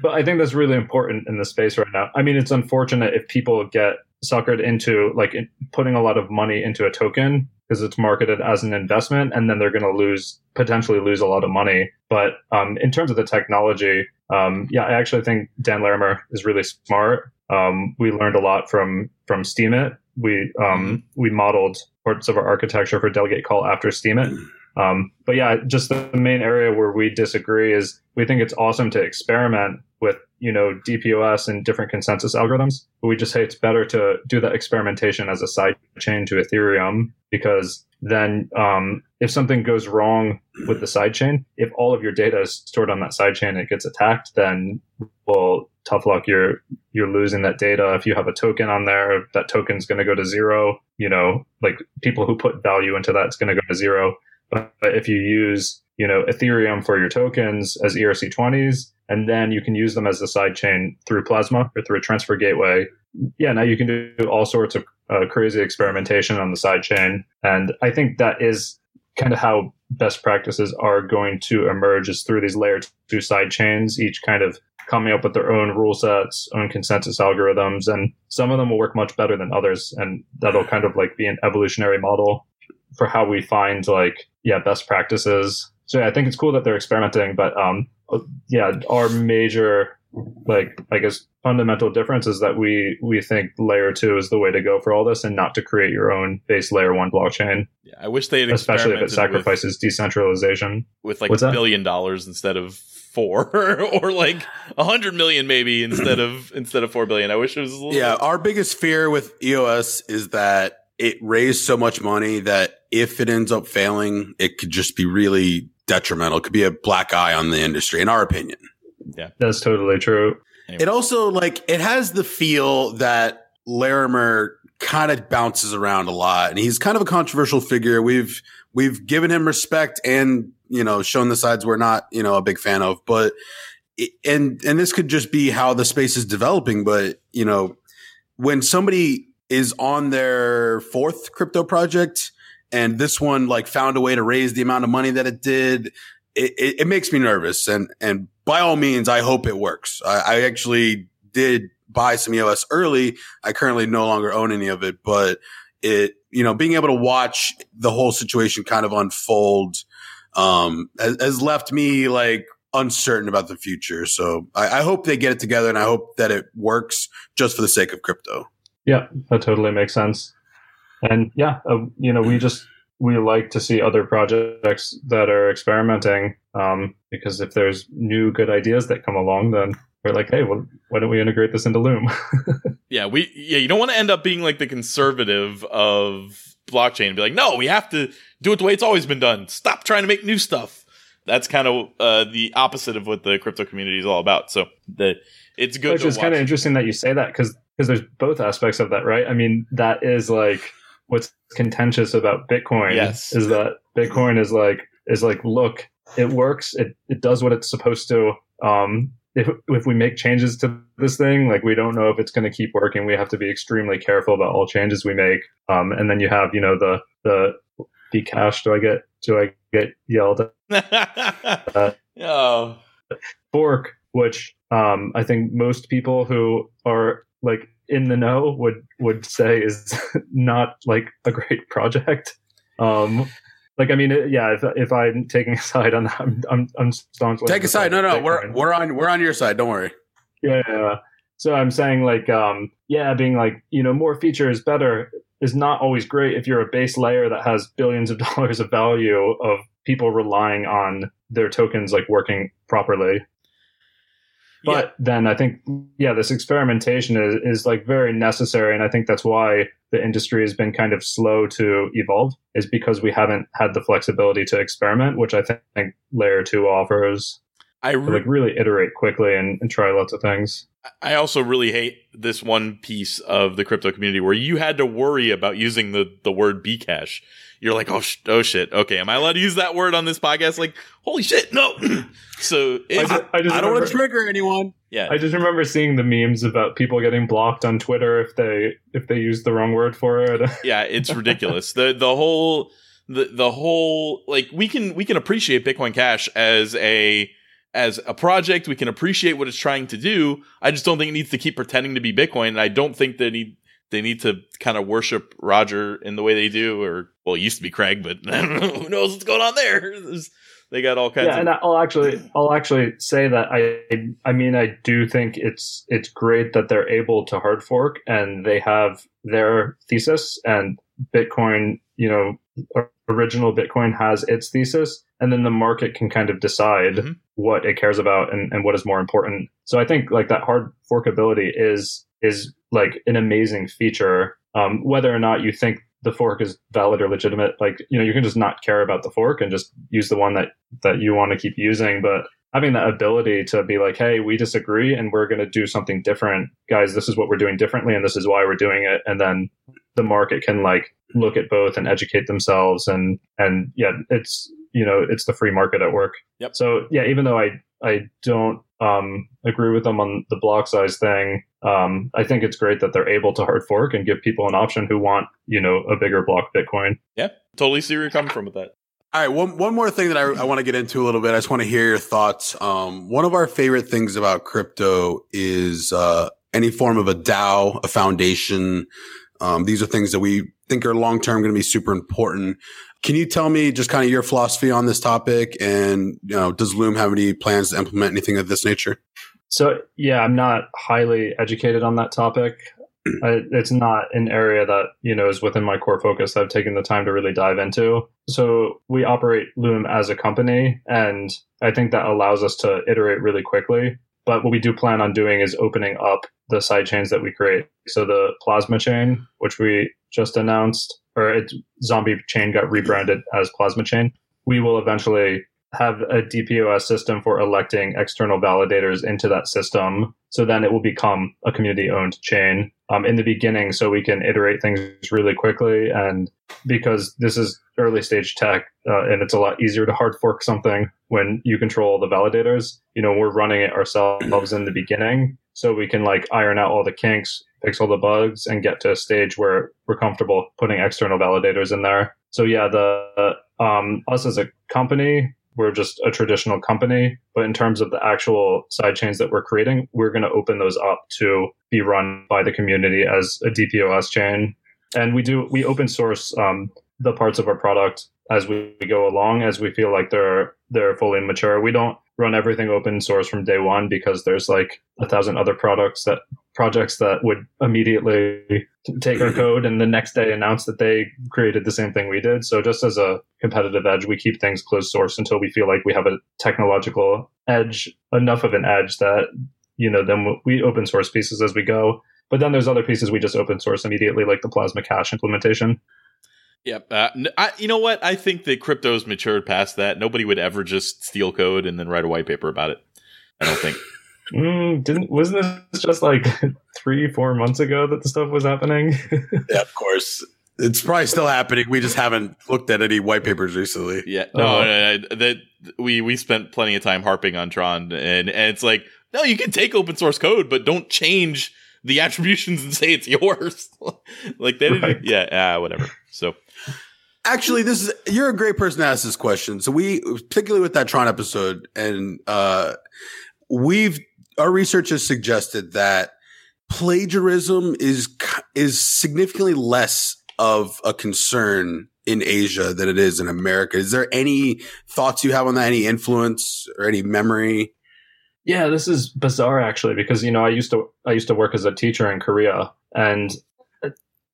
[SPEAKER 2] But I think that's really important in the space right now. I mean, it's unfortunate if people get suckered into like putting a lot of money into a token because it's marketed as an investment, and then they're going to lose potentially lose a lot of money. But um, in terms of the technology, um, yeah, I actually think Dan Larimer is really smart. Um, we learned a lot from from Steemit. We um, we modeled parts of our architecture for Delegate Call after Steemit. Um, but yeah, just the main area where we disagree is we think it's awesome to experiment with you know DPoS and different consensus algorithms, but we just say it's better to do that experimentation as a side chain to Ethereum because then um, if something goes wrong with the sidechain, if all of your data is stored on that sidechain and it gets attacked, then well, tough luck, you're you're losing that data. If you have a token on there, that token's going to go to zero. You know, like people who put value into that, it's going to go to zero. But, but if you use you know Ethereum for your tokens as E ERC20s, and then you can use them as a sidechain through Plasma or through a transfer gateway. Yeah, now you can do all sorts of uh, crazy experimentation on the sidechain, and I think that is kind of how best practices are going to emerge is through these layer two side chains, each kind of coming up with their own rule sets, own consensus algorithms, and some of them will work much better than others, and that'll kind of like be an evolutionary model for how we find like yeah best practices. So yeah, I think it's cool that they're experimenting, but um yeah, our major like I guess fundamental difference is that we we think layer two is the way to go for all this, and not to create your own base layer one blockchain,
[SPEAKER 1] Yeah, I wish they had
[SPEAKER 2] especially if it sacrifices decentralization.
[SPEAKER 1] with, with like
[SPEAKER 2] What's
[SPEAKER 1] a
[SPEAKER 2] that?
[SPEAKER 1] billion dollars instead of four, or like a hundred million maybe instead of instead of four billion. I wish it was a little
[SPEAKER 3] Yeah,
[SPEAKER 1] bit-
[SPEAKER 3] our biggest fear with EOS is that it raised so much money that if it ends up failing, it could just be really detrimental. It could be a black eye on the industry, in our opinion.
[SPEAKER 2] Yeah, that's totally true.
[SPEAKER 3] It also like it has the feel that Larimer kind of bounces around a lot, and he's kind of a controversial figure. We've we've given him respect and you know shown the sides we're not you know a big fan of, but and and this could just be how the space is developing. But you know when somebody is on their fourth crypto project and this one like found a way to raise the amount of money that it did it, it, it makes me nervous and and by all means i hope it works I, I actually did buy some eos early i currently no longer own any of it but it you know being able to watch the whole situation kind of unfold um has, has left me like uncertain about the future so I, I hope they get it together and i hope that it works just for the sake of crypto
[SPEAKER 2] Yeah, that totally makes sense. And yeah, uh, you know, we just we like to see other projects that are experimenting um, because if there's new good ideas that come along, then we're like, hey, well, why don't we integrate this into Loom?
[SPEAKER 1] yeah. We yeah. You don't want to end up being like the conservative of blockchain and be like, no, we have to do it the way it's always been done. Stop trying to make new stuff. That's kind of uh, the opposite of what the crypto community is all about. So the it's good.
[SPEAKER 2] Which is kind of interesting that you say that because because there's both aspects of that, right? I mean, that is like what's contentious about Bitcoin.
[SPEAKER 1] Yes.
[SPEAKER 2] is that Bitcoin is like is like look, it works, it it does what it's supposed to. Um, if if we make changes to this thing, like we don't know if it's going to keep working. We have to be extremely careful about all changes we make. Um, and then you have you know the the Bcash. Do I get do I get yelled at?
[SPEAKER 1] oh,
[SPEAKER 2] fork, which um, I think most people who are like in the know would would say is not like a great project. Um, like I mean, it- yeah. If if I'm taking a side on that, I'm I'm, I'm staunchly
[SPEAKER 3] take a side no no we're
[SPEAKER 2] Bitcoin.
[SPEAKER 3] we're on we're on your side don't worry
[SPEAKER 2] yeah, yeah. yeah. So I'm saying like um yeah, being like you know more features better. Is not always great if you're a base layer that has billions of dollars of value of people relying on their tokens like working properly. But yeah. then I think, yeah, this experimentation is, is like very necessary. And I think that's why the industry has been kind of slow to evolve is because we haven't had the flexibility to experiment, which I think layer two offers. I re- like really iterate quickly and, and try lots of things.
[SPEAKER 1] I also really hate this one piece of the crypto community where you had to worry about using the, the word Bcash. You're like, oh, sh- oh shit. Okay. Am I allowed to use that word on this podcast? Like, holy shit. No. so
[SPEAKER 3] I, just, I, just I don't want to trigger anyone.
[SPEAKER 2] Yeah. I just remember seeing the memes about people getting blocked on Twitter if they, if they use the wrong word for it.
[SPEAKER 1] yeah. It's ridiculous. the, the whole, the, the whole, like we can, we can appreciate Bitcoin Cash as a, as a project. We can appreciate what it's trying to do. I just don't think it needs to keep pretending to be Bitcoin. And I don't think that he, they need to kind of worship Roger in the way they do, or well, it used to be Craig, but I don't know who knows what's going on there. There's, they got all kinds.
[SPEAKER 2] Of Yeah,
[SPEAKER 1] of-
[SPEAKER 2] and I'll actually, I'll actually say that I, I mean, I do think it's it's great that they're able to hard fork and they have their thesis and Bitcoin, you know, original Bitcoin has its thesis, and then the market can kind of decide mm-hmm. what it cares about and, and what is more important. So I think like that hard forkability is is like an amazing feature. Um, whether or not you think the fork is valid or legitimate, like you know, you can just not care about the fork and just use the one that that you want to keep using. But having that ability to be like, hey, we disagree and we're going to do something different, guys. This is what we're doing differently, and this is why we're doing it. And then the market can like look at both and educate themselves and and yeah it's you know it's the free market at work
[SPEAKER 1] yep.
[SPEAKER 2] so yeah even though i i don't um, agree with them on the block size thing um, i think it's great that they're able to hard fork and give people an option who want you know a bigger block bitcoin
[SPEAKER 1] yeah totally see where you're coming from with that
[SPEAKER 3] all right, one one more thing that I, I want to get into a little bit. I just want to hear your thoughts. Um, one of our favorite things about crypto is uh, any form of a DAO, a foundation, um, these are things that we think are long term going to be super important. Can you tell me just kind of your philosophy on this topic? And you know, does Loom have any plans to implement anything of this nature?
[SPEAKER 2] So yeah, I'm not highly educated on that topic. I, it's not an area that you know is within my core focus. I've taken the time to really dive into. So we operate Loom as a company, and I think that allows us to iterate really quickly. But what we do plan on doing is opening up the side chains that we create. So the Plasma chain, which we just announced, or it, Zombie chain got rebranded as Plasma chain. We will eventually have a DPoS system for electing external validators into that system. So then it will become a community owned chain um, in the beginning so we can iterate things really quickly. And because this is early stage tech uh, and it's a lot easier to hard fork something when you control the validators, you know, we're running it ourselves in the beginning so we can like iron out all the kinks, fix all the bugs, and get to a stage where we're comfortable putting external validators in there. So yeah, the um, us as a company, we're just a traditional company, but in terms of the actual side chains that we're creating, we're going to open those up to be run by the community as a DPoS chain. And we do we open source um, the parts of our product as we go along, as we feel like they're they're fully mature. We don't run everything open source from day one because there's like a thousand other products that projects that would immediately take our code and the next day announce that they created the same thing we did. So just as a competitive edge, we keep things closed source until we feel like we have a technological edge, enough of an edge that, you know, then we open source pieces as we go. But then there's other pieces we just open source immediately, like the Plasma Cash implementation.
[SPEAKER 1] Yep. Uh, I, you know what? I think that crypto's matured past that. Nobody would ever just steal code and then write a white paper about it. I don't think.
[SPEAKER 2] mm, didn't wasn't this just like three, four months ago that the stuff was happening?
[SPEAKER 3] yeah, of course. It's probably still happening. We just haven't looked at any white papers recently.
[SPEAKER 1] Yeah, no, uh, that we we spent plenty of time harping on Tron, and and it's like, no, you can take open source code, but don't change the attributions and say it's yours. like they didn't, right. yeah, uh, whatever. So
[SPEAKER 3] actually this is you're a great person to ask this question so we particularly with that tron episode and uh we've our research has suggested that plagiarism is is significantly less of a concern in Asia than it is in America. Is there any thoughts you have on that? Any influence or any memory?
[SPEAKER 2] Yeah, this is bizarre actually because you know I used to I used to work as a teacher in Korea and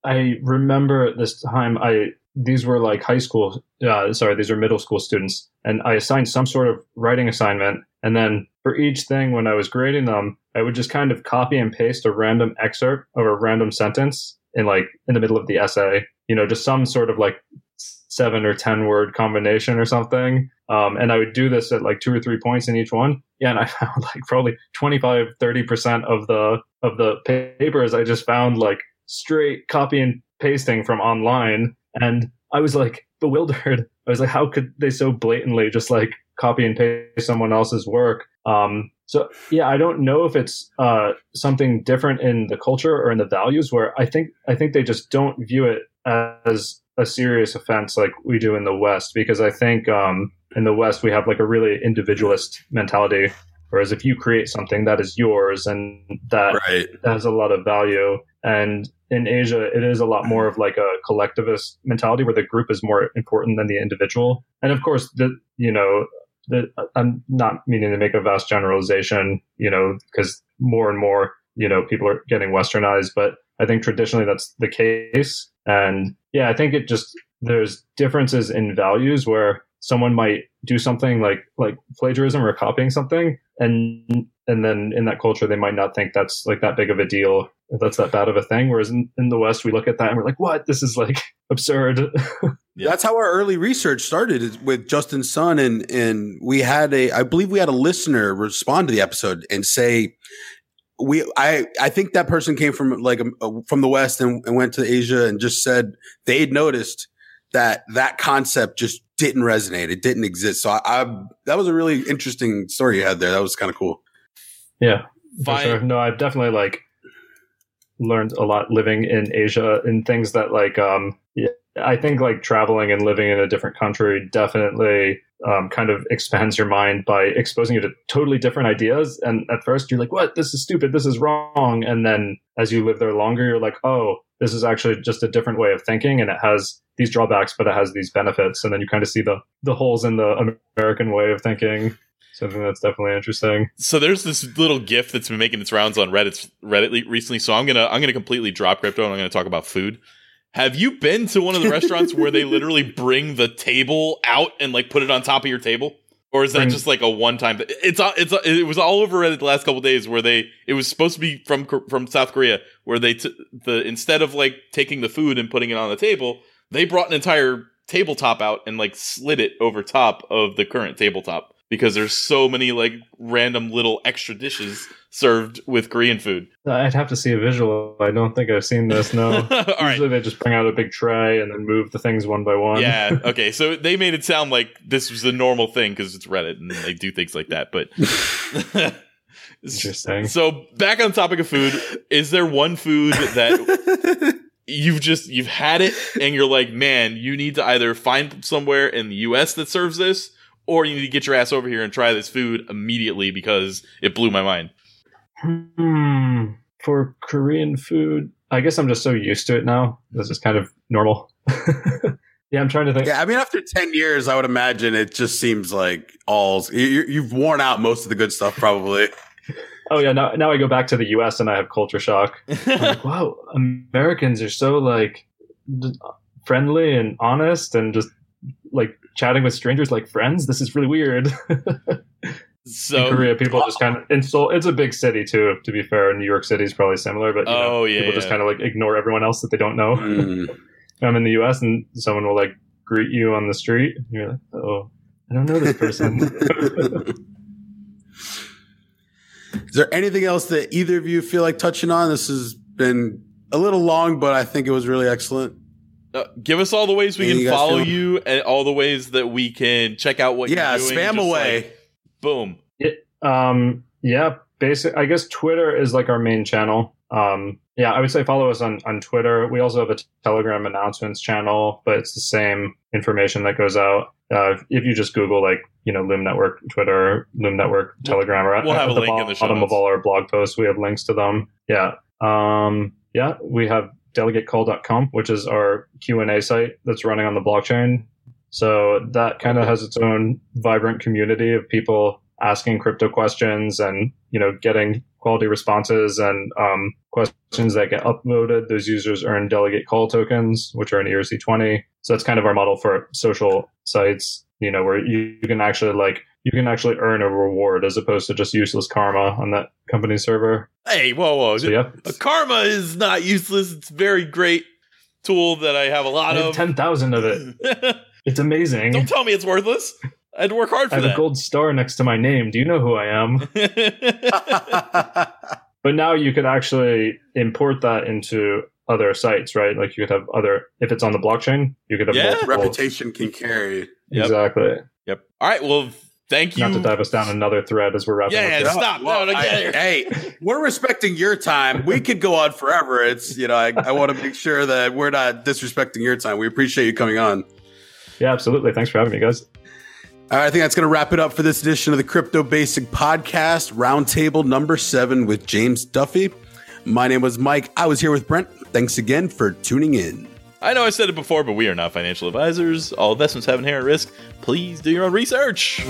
[SPEAKER 2] I remember at this time I these were like high school uh, sorry these are middle school students and i assigned some sort of writing assignment and then for each thing when i was grading them i would just kind of copy and paste a random excerpt of a random sentence in like in the middle of the essay you know just some sort of like seven or ten word combination or something. Um, and i would do this at like two or three points in each one yeah and i found like probably 25 30% of the of the papers i just found like straight copy and pasting from online and I was like bewildered. I was like, how could they so blatantly just like copy and paste someone else's work? Um, so yeah, I don't know if it's uh, something different in the culture or in the values. Where I think I think they just don't view it as a serious offense like we do in the West, because I think um, in the West we have like a really individualist mentality. Whereas if you create something that is yours and that,
[SPEAKER 3] Right.
[SPEAKER 2] that has a lot of value, and in Asia, it is a lot more of like a collectivist mentality where the group is more important than the individual. And of course, the you know, the, I'm not meaning to make a vast generalization, you know, because more and more, you know, people are getting westernized, but I think traditionally that's the case. And yeah, I think it just there's differences in values where someone might do something like like plagiarism or copying something and and then in that culture they might not think that's like that big of a deal that's that bad of a thing whereas in, in the west we look at that and we're like what this is like absurd
[SPEAKER 1] Yeah.
[SPEAKER 3] That's how our early research started with Justin Sun, and and we had a, I believe we had a listener respond to the episode and say, we, I, I think that person came from like um, from the West and, and went to Asia and just said they'd noticed that that concept just didn't resonate, it didn't exist. So I, I that was a really interesting story you had there. That was kind of cool.
[SPEAKER 2] yeah for
[SPEAKER 1] Fine.
[SPEAKER 2] sure. no i've definitely like learned a lot living in asia in things that like um yeah i think like traveling and living in a different country definitely um, kind of expands your mind by exposing you to totally different ideas. And at first you're like what? This is stupid. This is wrong. And then as you live there longer you're like oh this is actually just a different way of thinking and it has these drawbacks but it has these benefits. And then you kind of see the the holes in the american way of thinking so i think that's definitely interesting
[SPEAKER 1] so there's this little gif that's been making its rounds on Reddit Reddit recently. So I'm gonna I'm gonna completely drop crypto and I'm gonna talk about food. Have you been to one of the restaurants where they literally bring the table out and like put it on top of your table? Or is that
[SPEAKER 2] Bring-
[SPEAKER 1] just like a one time? It's all- it's it was all over Reddit the last couple days where they it was supposed to be from from South Korea where they t- the instead of like taking the food and putting it on the table they brought an entire tabletop out and like slid it over top of the current tabletop because there's so many like random little extra dishes served with Korean food.
[SPEAKER 2] I'd have to see a visual. I don't think I've seen this. No.
[SPEAKER 1] All right.
[SPEAKER 2] Usually they just bring out a big tray and then move the things one by one.
[SPEAKER 1] Yeah. Okay. So they made it sound like this was a normal thing because it's Reddit and they do things like that. But
[SPEAKER 2] Interesting.
[SPEAKER 1] so back on topic of food, is there one food that you've just you've had it and you're like, man, you need to either find somewhere in the U.S. that serves this, or you need to get your ass over here and try this food immediately because it blew my mind.
[SPEAKER 2] Hmm. For Korean food, I guess I'm just so used to it now. This is kind of normal. yeah, I'm trying to think.
[SPEAKER 3] Yeah, I mean, after ten years, I would imagine it just seems like all you, you've worn out most of the good stuff, probably.
[SPEAKER 2] Oh yeah, now now I go back to the U.S. and I have culture shock. Like, wow, Americans are so like friendly and honest and just like chatting with strangers like friends. This is really weird.
[SPEAKER 1] so
[SPEAKER 2] in Korea, people just kind of in Seoul. It's a big city too. To be fair, New York City is probably similar, but you know,
[SPEAKER 1] Oh, yeah,
[SPEAKER 2] people just kind of like ignore everyone else that they don't know.
[SPEAKER 3] Mm.
[SPEAKER 2] I'm in the U.S. and someone will like greet you on the street. And you're like, oh, I don't know this person.
[SPEAKER 3] Is there anything else that either of you feel like touching on? This has been a little long, but I think it was really excellent.
[SPEAKER 1] Uh, give us all the ways we
[SPEAKER 3] Anything
[SPEAKER 1] can
[SPEAKER 3] you
[SPEAKER 1] follow
[SPEAKER 3] feel?
[SPEAKER 1] you and all the ways that we can check out what
[SPEAKER 3] yeah,
[SPEAKER 1] you're doing.
[SPEAKER 3] Yeah, spam
[SPEAKER 1] Just,
[SPEAKER 3] away.
[SPEAKER 1] like, boom.
[SPEAKER 2] um, yeah, basic. I guess Twitter is like our main channel. Um, yeah, I would say follow us on on Twitter. We also have a Telegram announcements channel, but it's the same information that goes out. Uh, if you just Google like you know Loom Network Twitter, Loom Network Telegram, or at,
[SPEAKER 1] we'll have
[SPEAKER 2] at
[SPEAKER 1] a
[SPEAKER 2] the
[SPEAKER 1] link in the show
[SPEAKER 2] bottom
[SPEAKER 1] notes.
[SPEAKER 2] of all our blog posts, we have links to them. Yeah, um, yeah, we have delegatecall.com, which is our Q and A site that's running on the blockchain. So that kind of has its own vibrant community of people asking crypto questions and you know getting quality responses and um, questions that get upvoted. Those users earn delegate call tokens, which are an ERC20. So that's kind of our model for social sites, you know, where you, you can actually like you can actually earn a reward as opposed to just useless karma on that company server.
[SPEAKER 1] Hey, whoa, whoa.
[SPEAKER 2] So yeah,
[SPEAKER 1] karma is not useless. It's a very great tool that I have a lot
[SPEAKER 2] have
[SPEAKER 1] of.
[SPEAKER 2] ten thousand of it. It's amazing.
[SPEAKER 1] Don't tell me it's worthless. I'd work hard for that.
[SPEAKER 2] I
[SPEAKER 1] for
[SPEAKER 2] have a gold star next to my name. Do you know who I am? But now you could actually import that into other sites, right? Like you could have other if it's on the blockchain, you could have
[SPEAKER 1] Yeah.
[SPEAKER 2] multiple.
[SPEAKER 3] Reputation can carry.
[SPEAKER 1] Yep.
[SPEAKER 2] Exactly.
[SPEAKER 1] yep. All right. Well, thank you.
[SPEAKER 2] Not to dive us down another thread as we're wrapping
[SPEAKER 1] Yeah,
[SPEAKER 2] up.
[SPEAKER 1] yeah, stop.
[SPEAKER 3] Well,
[SPEAKER 1] no, no,
[SPEAKER 3] I- hey, we're respecting your time. We could go on forever. It's you know, I, I want to make sure that we're not disrespecting your time. We appreciate you coming on.
[SPEAKER 2] Yeah, absolutely. Thanks for having me, guys.
[SPEAKER 3] All right, I think that's going to wrap it up for this edition of the Crypto Basic Podcast, roundtable number seven with James Duffy. My name was Mike. I was here with Brent. Thanks again for tuning in.
[SPEAKER 1] I know I said it before, but we are not financial advisors. All investments have inherent risk. Please do your own research.